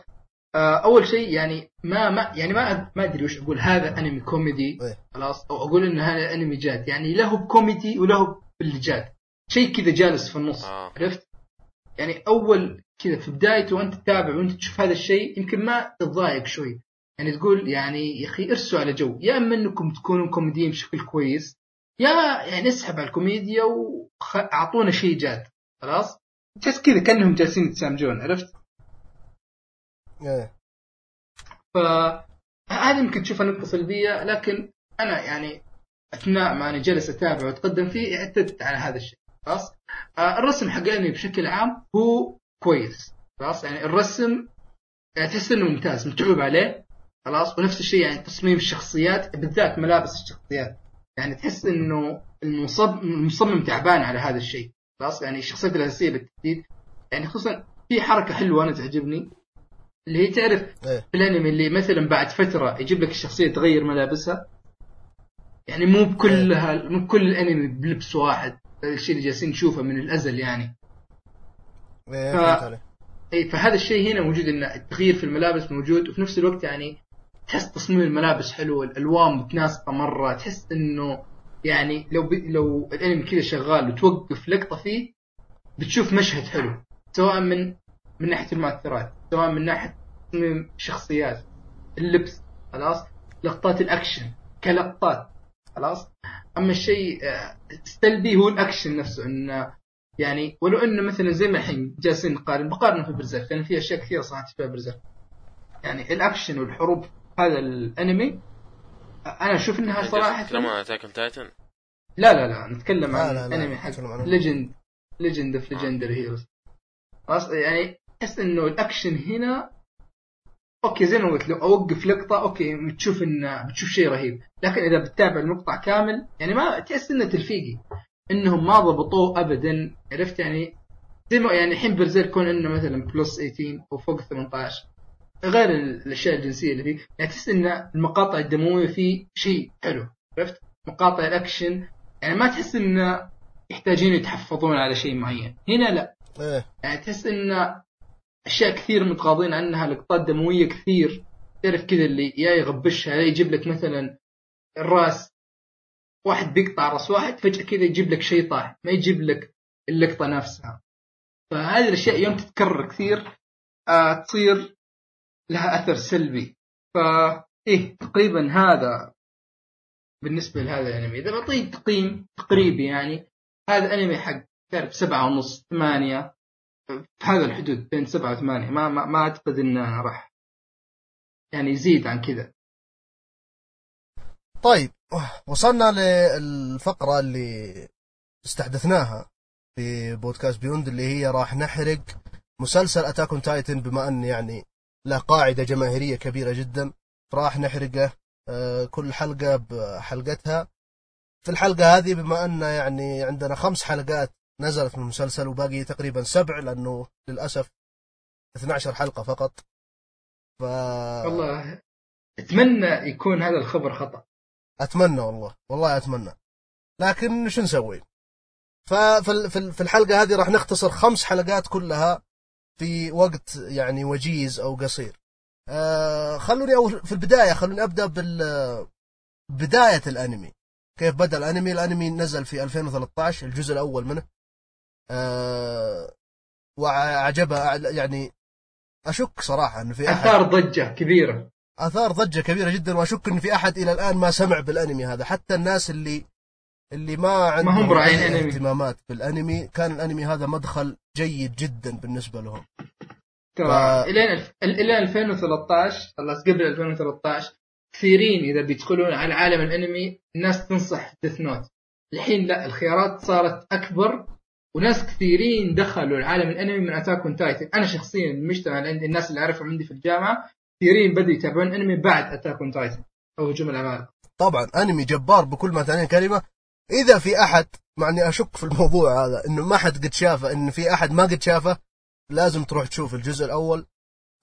آه، أول شيء يعني ما ما يعني ما ما أدري وش أقول. هذا أنمي كوميدي. إيه. خلاص؟ أو أقول ان هذا أنمي جاد. يعني له بكوميدي وله باللي جاد شيء كذا جالس في النص آه. عرفت؟ يعني أول كذا في بدايته وأنت تتابع وأنت تشوف هذا الشيء يمكن ما تتضايق شوي. يعني تقول يعني يا أخي ارسوا على جو. يا أما إنكم تكونوا كوميديين بشكل كويس يا يعني اسحب على الكوميديا واعطونا شيء جاد. خلاص؟ تحس كذا كأنهم جالسين يتسامجون عرفت؟ إيه. فهذه يمكن تشوفها نقطة سلبية لكن أنا يعني أثناء ما أنا جالس أتابع وأتقدم فيه اعتدت على هذا الشيء. خلاص؟ آه، الرسم حق بشكل عام هو كويس. خلاص؟ يعني الرسم يعني تحس إنه ممتاز متعوب عليه. خلاص؟ ونفس الشيء يعني تصميم الشخصيات بالذات ملابس الشخصيات. يعني تحس إنه المصمم تعبان على هذا الشيء. خلاص؟ يعني الشخصيات الأساسية بالتحديد. يعني خصوصا في حركة حلوة أنا تعجبني اللي هي تعرف إيه. في الأنمي اللي مثلا بعد فترة يجيب لك الشخصية تغير ملابسها. يعني مو بكلها مو بكل الأنمي بلبس واحد. الشيء اللي جالسين نشوفه من الأزل يعني. إيه اي فهذا الشيء هنا موجود إن التغيير في الملابس موجود وفي نفس الوقت يعني تحس تصميم الملابس حلو الألوان متناسقة مرة تحس إنه يعني لو ب... لو الأنمي كذا شغال وتوقف لقطة فيه بتشوف مشهد حلو سواء من من ناحية المؤثرات سواء من ناحية تصميم شخصيات اللبس خلاص لقطات الأكشن كلقطات خلاص. أما الشيء آه، السلبي هو الأكشن نفسه انه يعني ولو انه مثلا زي ما الحين جالسين نقارن بقارن في Berserk لأن في أشياء كثيرة صارت في Berserk يعني الأكشن والحروب هذا الأنمي أنا أشوف إنها صراحة تتكلم عن Attack Titan لا لا لا نتكلم عن لا، لا، أنمي حق ليجند ليجند اوف ليجندري هيروز يعني تحس إنه الأكشن هنا okay زي ما قلت لو أوقف لقطة okay بتشوف ان بتشوف شيء رهيب. لكن إذا بتتابع المقطع كامل يعني ما تحس إنه تلفيقي. إنهم ما ضبطوه ابدا عرفت يعني؟ زي ما يعني الحين Berserk كون إنه مثلا plus 18 أو فوق 18 غير الأشياء الجنسية اللي فيه. يعني تحس إن المقاطع الدموية فيه شيء حلو عرفت؟ مقاطع الأكشن. يعني ما تحس إن يحتاجين يتحفظون على شيء معين. هنا لا. إيه. يعني تحس إن أشياء كثير متغاضين عنها لقطات دموية كثير. تعرف كذا اللي يا يغبشها يا يجيب لك مثلا الرأس واحد بيقطع رأس واحد فجأة كذا يجيب لك شيء طاح ما يجيب لك اللقطة نفسها. فهذه الأشياء يوم تتكرر كثير آه تصير لها أثر سلبي. فا إيه تقريبا هذا بالنسبة لهذا الأنمي. إذا بعطيه تقييم تقريبي يعني هذا انمي حق تعرف سبعة ونص ثمانية في هذا الحدود بين سبعة وثمانية ما ما, ما أعتقد إنه راح يعني يزيد عن كذا. طيب وصلنا للفقرة اللي استحدثناها في بودكاست بيوند اللي هي راح نحرق مسلسل Attack on Titan بما أن يعني له قاعدة جماهيرية كبيرة جدا. راح نحرقه آه، كل حلقة بحلقتها. في الحلقة هذه بما أن يعني عندنا خمس حلقات نزلت من المسلسل وباقي تقريبا سبع لأنه للأسف 12 حلقة فقط. ف والله أتمنى يكون هذا الخبر خطأ. أتمنى والله والله أتمنى. لكن شو نسوي؟ ففي ال- في ال- في الحلقة هذه راح نختصر خمس حلقات كلها في وقت يعني وجيز أو قصير. آه خلوني أول في البداية خلوني أبدأ بال بداية الأنمي. كيف بدأ الأنمي؟ الأنمي نزل في 2013 الجزء الأول منه. آه وعجبها يعني أشك صراحة إنه في أثار ضجة كبيرة. آثار ضجة كبيرة جدا وأشك إن في أحد إلى الآن ما سمع بالأنمي هذا. حتى الناس اللي اللي ما عندهم هم أي أنمي. اهتمامات بالأنمي كان الأنمي هذا مدخل جيد جدا بالنسبة لهم. ترى ف- الين الف... إلى 2013 خلاص قبل 2013 كثيرين إذا بيدخلون على عالم الأنمي الناس تنصح Death Note الحين لا الخيارات صارت أكبر وناس كثيرين دخلوا العالم الأنمي من Attack on Titan أنا شخصيا المجتمع عندي الناس اللي أعرفهم عندي في الجامعة كثيرين بدوا يتابعون انمي بعد Attack on Titan أو هجوم العمالقه طبعا أنمي جبار بكل ما تعنيه كلمة. إذا في أحد مع إني أشك في الموضوع هذا إنه ما حد قد شافه إن في أحد ما قد شافه لازم تروح تشوف الجزء الأول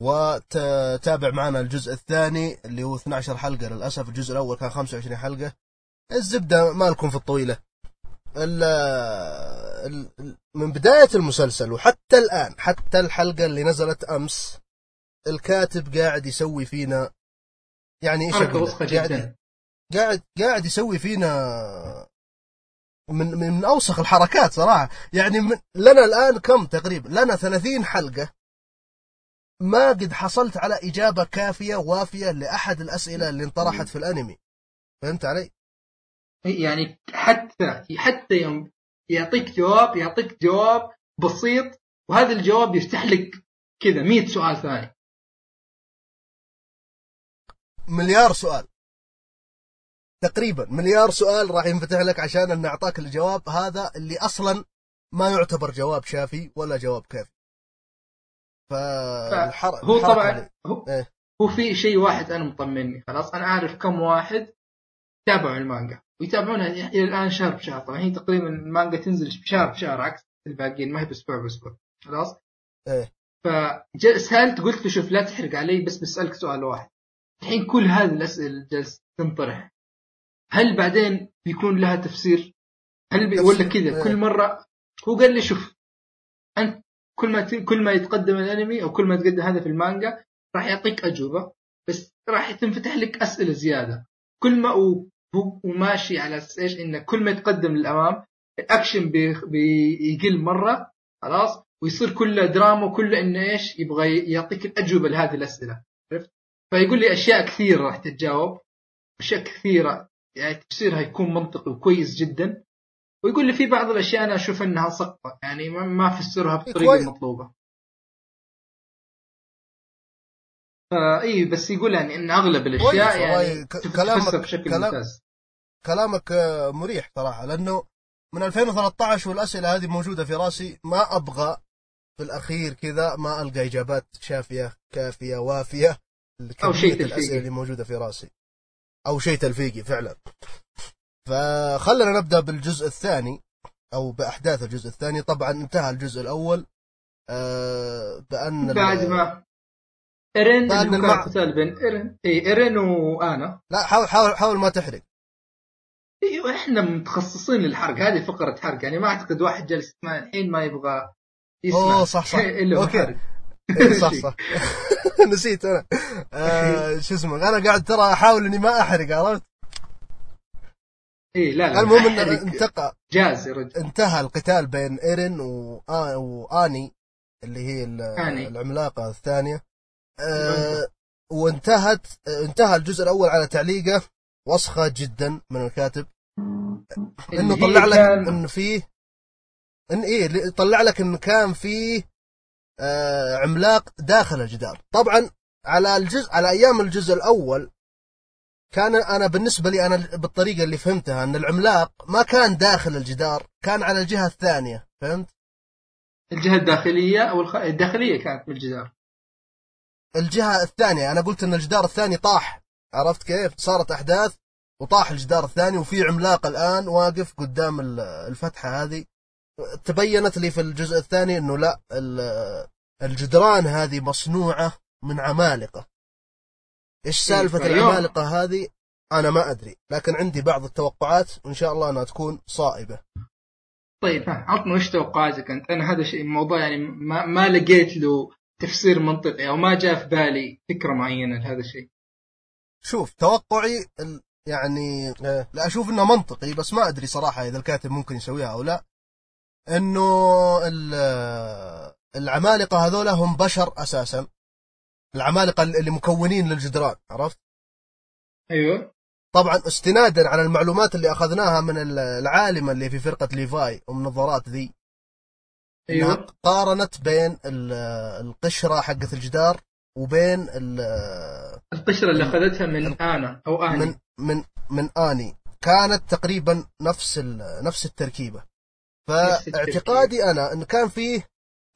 وتتابع معنا الجزء الثاني اللي هو 12 حلقة. للأسف الجزء الأول كان 25 حلقة. الزبدة مالكم في الطويلة. ال ال ال- من بداية المسلسل وحتى الآن حتى الحلقة اللي نزلت أمس الكاتب قاعد يسوي فينا يعني إيش قاعد جدا. قاعد قاعد يسوي فينا من من أوسخ الحركات صراحة. يعني من لنا الآن كم تقريبا؟ لنا 30 حلقة. ما قد حصلت على إجابة كافية وافية لأحد الأسئلة اللي انطرحت في الأنمي. فهمت علي؟ يعني حتى حتى يوم يعطيك جواب يعطيك جواب بسيط وهذا الجواب يفتح لك كذا 100 سؤال ثاني. مليار سؤال. تقريبا مليار سؤال راح ينفتح لك عشان أن اعطاك الجواب. هذا اللي أصلا ما يعتبر جواب شافي ولا جواب كافي فالحر... هو طبعا اللي- هو, إيه. هو في شيء واحد أنا مطمني خلاص. أنا اعرف كم واحد تابعوا المانجا ويتابعونها. إلى الآن شهر بشهر. طبعا هي تقريبا المانجا تنزل شهر بشهر عكس الباقيين. ما هي بأسبوع بأسبوع. خلاص؟ إيه. فسالت قلت له شوف لا تحرق علي بس بسألك سؤال واحد. الحين كل هذه الأسئلة اللي جالس تنطرح. هل بعدين بيكون لها تفسير؟ هل بي ولا كذا؟ إيه. كل مرة هو قال لي شوف أنت كل ما ت- كل ما يتقدم الأنمي أو كل ما يتقدم هذا في المانجا راح يعطيك أجوبة بس راح تنفتح لك أسئلة زيادة. كل ما هو هو ماشي على أساس إيش؟ إنه كل ما يتقدم للأمام الأكشن بي- بيقل مرة خلاص؟ ويصير كله دراما وكله إنه إيش؟ يبغى يعطيك الأجوبة لهذه الأسئلة. عرفت؟ فيقول لي أشياء كثيرة راح تتجاوب. أشياء كثيرة يعني تفسيرها يكون منطقي وكويس جدا. ويقول لي في بعض الأشياء أنا أشوف إنها سقطة يعني ما- فسرها بالطريقة. المطلوبه فاي بس يقول يعني إن أغلب الأشياء يعني كلامك- تفسر بشكل كلام- ممتاز. كلامك آه، مريح صراحة لأنه من 2013 والأسئلة هذه موجودة في رأسي ما أبغى في الأخير كذا ما ألقى إجابات شافية كافية وافية. أو شيء. الأسئلة اللي موجودة في رأسي. أو شيء تلفيقي فعلا. فخلنا نبدأ بالجزء الثاني أو بأحداث الجزء الثاني. طبعا انتهى الجزء الأول آه، بأن ال- بعد ما اللي هو المع- قتال بين إيرين اي إيرين وآنا. لا حاول حاول حاول ما تحرق. إيوه إحنا متخصصين للحرق. هذه فقرة حرق. يعني ما أعتقد واحد جالس يسمع الحين ما يبغى يسمع. أوه، صح، صح. (laughs) شيء إيه، صح صح. (laughs) نسيت أنا. آه شو اسمه أنا قاعد ترى أحاول إني ما أحرق عرفت؟ اي لا لا المهم إن أحرق. انتقى. جاز يا رجل. انتهى القتال بين إيرين واني اللي هي. العملاقة الثانية. آه وانتهت انتهى الجزء الأول على تعليقه. وسخة جدا من الكاتب. إنه طلع لك كان- ان فيه إن إيه طلع لك ان كان فيه عملاق داخل الجدار. طبعا على الجزء على أيام الجزء الأول كان أنا بالنسبة لي أنا بالطريقة اللي فهمتها أن العملاق ما كان داخل الجدار كان على الجهة الثانية فهمت؟ الجهة الداخلية أو الخ... الداخلية كانت بالجدار. الجهة الثانية أنا قلت أن الجدار الثاني طاح عرفت كيف؟ صارت أحداث وطاح الجدار الثاني وفي عملاق الآن واقف قدام ال- الفتحة هذه. تبينت لي في الجزء الثاني إنه لا ال- الجدران هذه مصنوعة من عمالقة. إيش سالفة فيوم. العمالقة هذه؟ أنا ما أدري لكن عندي بعض التوقعات وان شاء الله أنها تكون صائبة. طيب عطنا وش توقعاتك أنت؟ أنا هذا شيء موضوع يعني ما, ما لقيت له تفسير منطقي أو ما جاء في بالي فكرة معينة لهذا الشيء. شوف توقعي يعني آه، لا أشوف إنه منطقي بس ما أدري صراحة إذا الكاتب ممكن يسويها أو لا. إنه ال- العمالقة هذولا هم بشر أساسا. العمالقة اللي مكونين للجدران عرفت؟ أيوه. طبعا استنادا على المعلومات اللي أخذناها من ال- العالمة اللي في فرقة ليفاي أم نظارات ذي. أيوه. قارنت بين ال- القشرة حقت الجدار وبين ال- القشرة اللي أخذتها من أنا أو آني. من من من آني. كانت تقريبا نفس نفس التركيبة. فاعتقادي أنا إن كان فيه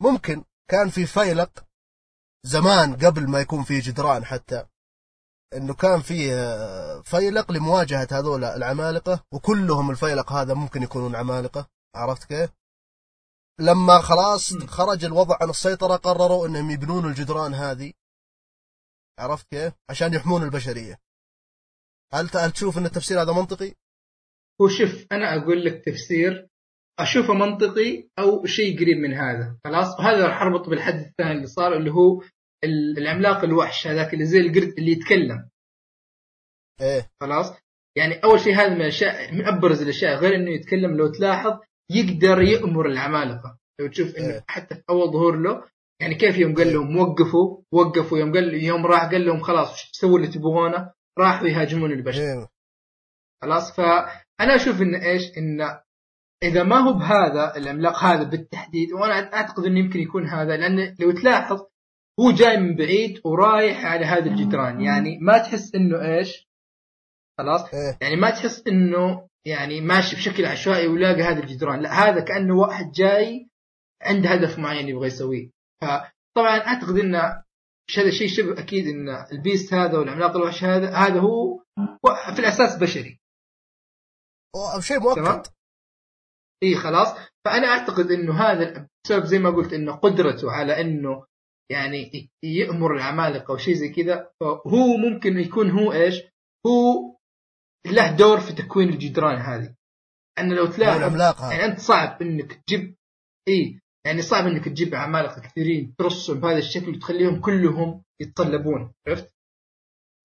ممكن كان في فيلق زمان قبل ما يكون فيه جدران حتى إنه كان فيه آه، فيلق لمواجهة هذول العمالقة وكلهم الفيلق هذا ممكن يكونون عمالقة عرفت كيف؟ لما خلاص. خرج الوضع عن السيطرة قرروا إنهم يبنون الجدران هذه عرفت كيف؟ عشان يحمون البشرية هل هل تشوف إن التفسير هذا منطقي؟ هو شوف أنا أقول لك تفسير أشوفه منطقي أو شيء قريب من هذا. خلاص؟ وهذا راح أربط بالحدث الثاني اللي صار اللي هو ال- العملاق الوحش هذاك اللي زي القرد اللي يتكلم. إيه. خلاص؟ يعني أول شيء هذا من الأشياء من أبرز الأشياء غير إنه يتكلم لو تلاحظ يقدر يأمر العمالقة. لو تشوف إنه إيه. حتى في أول ظهور له يعني كيف يوم قال لهم وقفوا وقفوا يوم قال يوم راح قال لهم خلاص وش تسووا اللي تبغونه؟ راحوا يهاجمون البشر. إيه. خلاص؟ فأنا أشوف إن إيش؟ إن إذا ما هو بهذا العملاق هذا بالتحديد وأنا أعتقد إنه يمكن يكون هذا لأن لو تلاحظ هو جاي من بعيد ورايح على هذا الجدران. يعني ما تحس إنه إيش؟ خلاص؟ إيه. يعني ما تحس إنه يعني ماشي بشكل عشوائي ولاقى هذا الجدران. لا هذا كأنه واحد جاي عنده هدف معين يبغى يسويه. فطبعا أعتقد إن هذا شيء شبه أكيد إن البيست هذا والعملاق الوحش هذا هذا هو في الأساس بشري. أو شيء مؤكد اي خلاص فأنا أعتقد إنه هذا بسبب زي ما قلت إنه قدرته على إنه يعني يأمر العمالقه أو شيء زي كذا فهو ممكن يكون هو إيش؟ هو له دور في تكوين الجدران هذه ان لو تلاحظ يعني أنت صعب إنك تجيب اي يعني صعب إنك تجيب عمالقه كثيرين ترصهم بهذا الشكل وتخليهم كلهم يتطلبون عرفت؟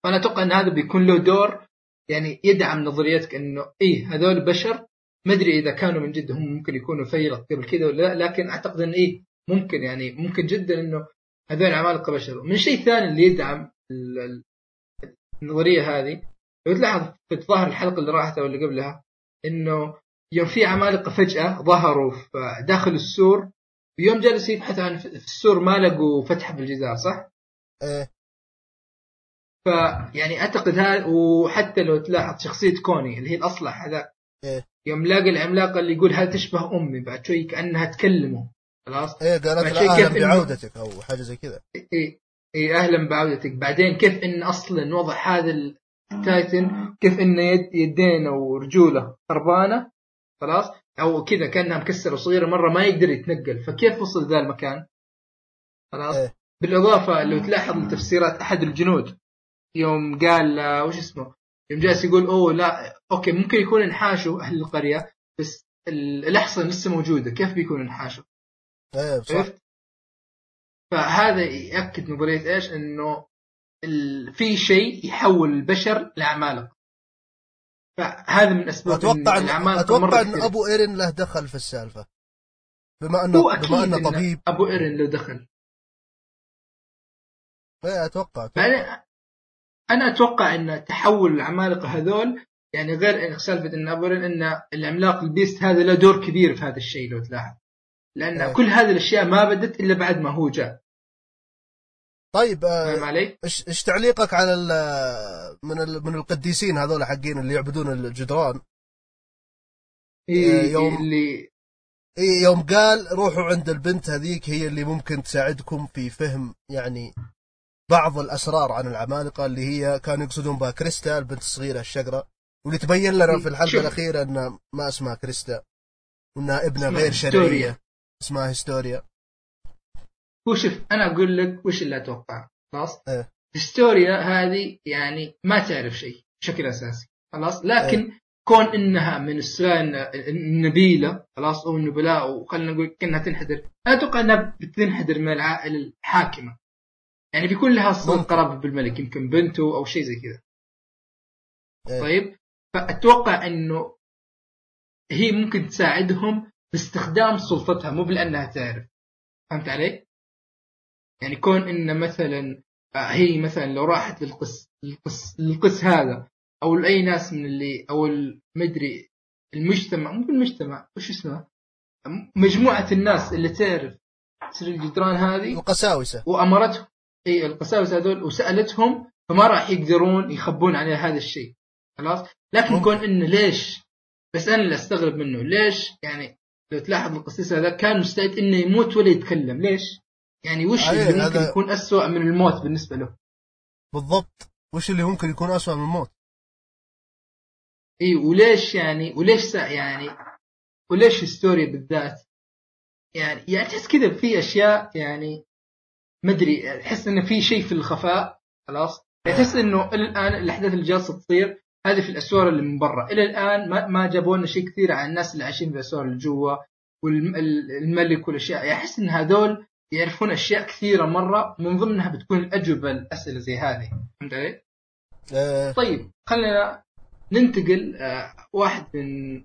فأنا أتوقع إن هذا بيكون له دور يعني يدعم نظريتك إنه إيه هذول بشر ما أدري إذا كانوا من جد هم ممكن يكونوا فيلق قبل كذا ولا لأ لكن أعتقد إن إيه ممكن يعني ممكن جدا إنه هذول عمالقه بشر من الشيء الثاني اللي يدعم ال- ال- النظرية هذه لو تلاحظ في ظاهر الحلقة اللي راحت أو اللي قبلها إنه يوم في عمالقه فجأة ظهروا في داخل السور ويوم جلسوا يبحثوا عن في السور ما لقوا فتحه بالجدار صح؟ إيه فيعني أعتقد هذا وحتى لو تلاحظ شخصية كوني اللي هي الأصلح هذا إيه. يوم لاقى العملاقه اللي يقول هذا تشبه أمي؟ بعد شوي كأنها تكلمه. خلاص؟ إيه قالت له أهلا بعودتك أو حاجة زي كذا. اي اي أهلا بعودتك. بعدين كيف إن أصلا وضع هذا ال Titan كيف انه يد يدين ورجوله خربانة؟ خلاص؟ أو كذا كأنها مكسرة صغيرة مرة ما يقدر يتنقل. فكيف وصل ذا المكان؟ خلاص؟ إيه. بالإضافة لو تلاحظ لتفسيرات أحد الجنود يوم قال آه، وش اسمه؟ يوم جالس يقول أوه لا okay ممكن يكون انحاشوا أهل القرية بس ال- الأحصنة لسه موجودة كيف بيكون انحاشوا إيه صح؟ فهذا يأكد نظريه إيش؟ إنه. في شيء يحول البشر لعمالقه. فهذا من أسباب أتوقع إن العمالقه أتوقع إن. أبو إيرين له دخل في السالفة بما انه بما أنه إن طبيب أبو إيرن لو دخل. إيه أتوقع بعدين أنا أتوقع إن تحول العمالقة هذول يعني غير سالفة إن إن العملاق البيست هذا له دور كبير في هذا الشيء لو تلاحظ. لأن إيه. كل هذه الأشياء ما بدت إلا بعد ما هو جاء. طيب آه، فاهم علي؟ إيش إيش تعليقك على ال- من ال- من القديسين هذول حقين اللي يعبدون الجدران إيه يوم- اللي إيه يوم قال روحوا عند البنت هذيك هي اللي ممكن تساعدكم في فهم يعني بعض الأسرار عن العمالقة اللي هي كانوا يقصدون بها كريستا البنت الصغيرة الشقراء واللي تبين لنا في الحلقة شوف. الأخيرة إن ما اسمها كريستا وانها ابنة اسمها غير هيستوريا. شرعيه اسمها هيستوريا. هو شوف أنا أقول لك وش اللي أتوقع؟ خلاص؟ إيه. الستوريا هذه يعني ما تعرف شيء بشكل أساسي خلاص؟ لكن إيه. كون إنها من السلالة النبيلة خلاص؟ أو النبلاء وخلينا نقول كأنها تنحدر. أنا أتوقع إنها بتنحدر من العائلة الحاكمة. يعني بيكون لها ممكن. قرابة بالملك يمكن بنته أو شيء زي كذا إيه. طيب فأتوقع إنه هي ممكن تساعدهم باستخدام سلطتها مو بلأنها تعرف فهمت علي؟ يعني كون إن مثلا آه، هي مثلا لو راحت للقس للقس, للقس هذا أو لأي ناس من اللي أو ال- مدري المجتمع مو بالمجتمع وش اسمه؟ م- مجموعة الناس اللي تعرف سر الجدران هذه القساوسة وامرتهم اي القساوسه هذول وسألتهم فما راح يقدرون يخبون عليها هذا الشيء. خلاص؟ لكن. كون إنه ليش؟ بس أنا اللي أستغرب منه. ليش؟ يعني لو تلاحظ القسيس هذا كان مستعد إنه يموت ولا يتكلم. ليش؟ يعني وش اللي ممكن هذا- يكون أسوأ من الموت بالنسبة له؟ بالضبط. وش اللي ممكن يكون اسوء من الموت؟ إي وليش يعني وليش سا يعني وليش هستوريا بالذات؟ يعني يعني تحس كذا في أشياء يعني ما أدري تحس إنه في شيء في الخفاء خلاص؟ تحس إنه إلى الآن الأحداث اللي جالسة تصير هذه في الأسوار اللي من برا. إلى الآن ما, ما جابوا لنا شيء كثير عن الناس اللي عايشين في الأسوار اللي جوا والملك والأشياء. يعني أحس إن هذول يعرفون أشياء كثيرة مرة من ضمنها بتكون الأجوبة الاسئله زي هذه. فهمت علي؟ آه. طيب خلينا ننتقل آه، واحد من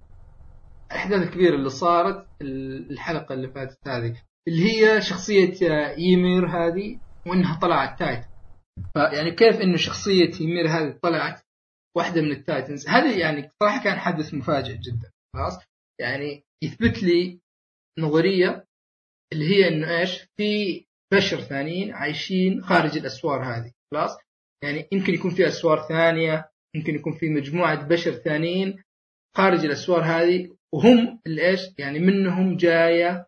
الاحداث الكبيره اللي صارت ال- الحلقة اللي فاتت هذه. اللي هي شخصية آه، يمير هذه وإنها طلعت تايتن فيعني كيف انه شخصية يمير هذه طلعت واحدة من ال titans؟ هذه يعني صراحة كان حدث مفاجئ جدا. خلاص؟ يعني يثبت لي نظرية اللي هي إنه إيش؟ في بشر ثانيين عايشين خارج الأسوار هذه. خلاص؟ يعني يمكن يكون في أسوار ثانية يمكن يكون في مجموعة بشر ثانيين خارج الأسوار هذه وهم اللي إيش؟ يعني منهم جاية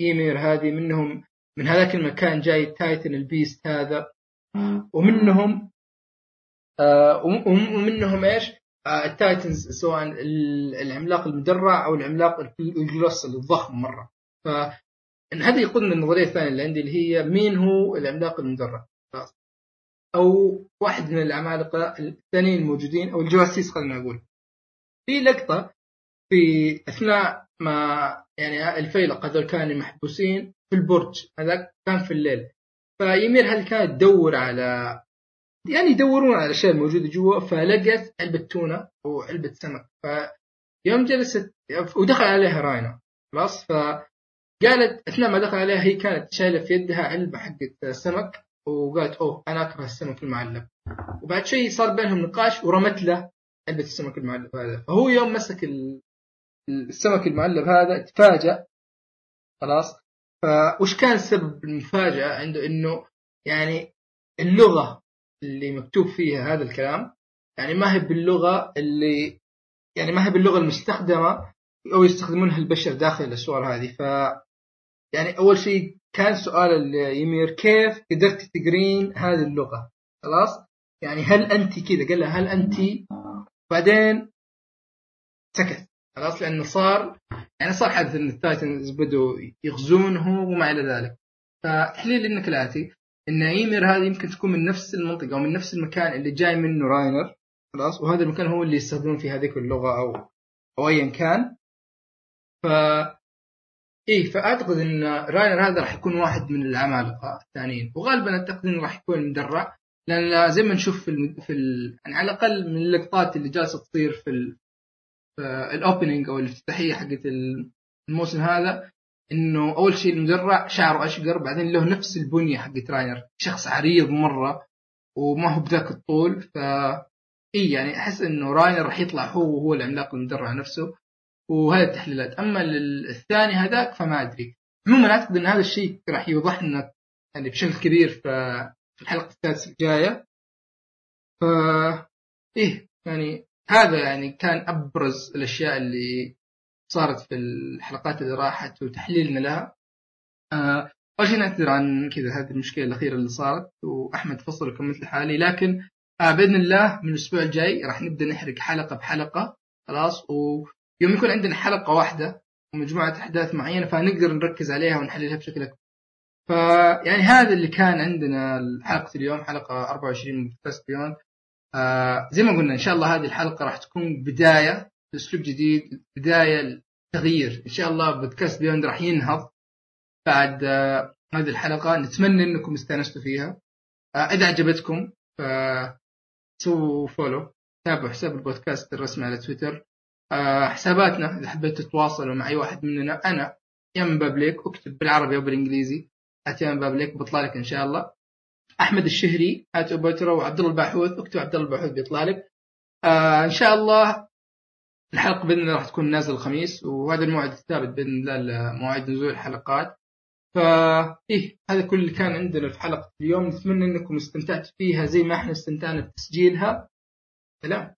ايمير هذه منهم من هذاك المكان جاي تايتن ال beast هذا. ومنهم آه وم- وم- ومنهم إيش؟ آه ال titans سواء ال- العملاق المدرع أو العملاق ال- ال colossal الضخم مرة. ف هذه يقودنا النظريه الثانية اللي عندي اللي هي مين هو العملاق المدرع؟ أو واحد من العمالقة الثانيين الموجودين أو الجواسيس خلينا نقول. في لقطة في أثناء ما يعني الفيلق هذول كانوا محبوسين في البرج هذاك كان في الليل. فيمير هذه كانت تدور على يعني يدورون على الاشياء الموجوده جوا فلقت علبة تونة أو علبة سمك. فيوم جلست ودخل عليها راينا. خلاص؟ ف قالت أثناء ما دخل عليها هي كانت شايلة في يدها علبة حقت سمك وقالت أوه أنا أكره السمك المعلب. وبعد شيء صار بينهم نقاش ورمت له علبة السمك المعلب هذا. فهو يوم مسك السمك المعلب هذا تفاجأ خلاص؟ فوش كان سبب المفاجأة عنده إنه يعني اللغة اللي مكتوب فيها هذا الكلام يعني ما هي باللغة اللي يعني ما هي باللغة المستخدمة أو يستخدمونها البشر داخل الأسوار هذه. ف يعني أول شيء كان سؤال يمير كيف قدرت تقرين هذه اللغة؟ خلاص؟ يعني هل أنت كذا؟ قال لها هل أنت؟ بعدين سكت. خلاص؟ لأنه صار يعني صار حدث إن التايتنز بدوا يغزونه وما إلى ذلك. فتحليل انه كالاتي إن إيمير هذه يمكن تكون من نفس المنطقة أو من نفس المكان اللي جاي منه راينر خلاص؟ وهذا المكان هو اللي يستخدمون فيه هذيك اللغة أو أو ايا كان. ف إيه فأعتقد إن راينر هذا راح يكون واحد من العمالقة الثانيين. وغالبا أعتقد إنه راح يكون مدرع لأن زي ما نشوف في, الم... في ال... يعني على الأقل من اللقطات اللي جالسة تصير في ال... ال opening أو الافتتاحية حقت الموسم هذا إنه أول شيء المدرع شعره اشقر بعدين له نفس البنية حقت راينر. شخص عريض مرة وما هو بذاك الطول ف إي يعني أحس إنه راينر راح يطلع هو وهو العملاق المدرع نفسه وهذه التحليلات. أما الثاني هذاك فما أدري. عموما أعتقد إن هذا الشيء راح يوضح لنا يعني بشكل كبير في الحلقة السادسة الجاية. ف إيه يعني هذا يعني كان أبرز الأشياء اللي صارت في الحلقات اللي راحت وتحليلنا لها. آه، أول شيء نعتذر عن كذا هذه المشكلة الأخيرة اللي صارت وأحمد فصل وكملت لحالي لكن آه بإذن الله من الأسبوع الجاي راح نبدأ نحرق حلقة بحلقة خلاص ويوم يكون عندنا حلقة واحدة ومجموعة أحداث معينة فنقدر نركز عليها ونحللها بشكل أكبر. فيعني هذا اللي كان عندنا حلقة اليوم حلقة 24 من بودكاست بيوند آه زي ما قلنا إن شاء الله هذه الحلقة راح تكون بداية لأسلوب جديد بداية لتغيير. إن شاء الله بودكاست beyond راح ينهض بعد آه هذه الحلقة. نتمنى إنكم استأنستوا فيها. آه إذا عجبتكم سووا follow تابعوا حساب البودكاست الرسمي على تويتر. آه حساباتنا إذا حبيتوا تتواصلوا مع أي واحد مننا أنا يم بابليك أكتب بالعربي أو بالإنجليزي اتيام بابليك بيطلع لك إن شاء الله. أحمد الشهري at اوبوترا وعبد الله الباحوث اكتب عبد الله الباحوث بيطلع لك آه إن شاء الله الحلقة بإذن الله راح تكون نازله الخميس وهذا الموعد الثابت بإذن الله لمواعيد نزول الحلقات. فا إيه هذا كل اللي كان عندنا في حلقة اليوم. نتمنى إنكم استمتعتوا فيها زي ما إحنا استمتعنا بتسجيلها. سلام.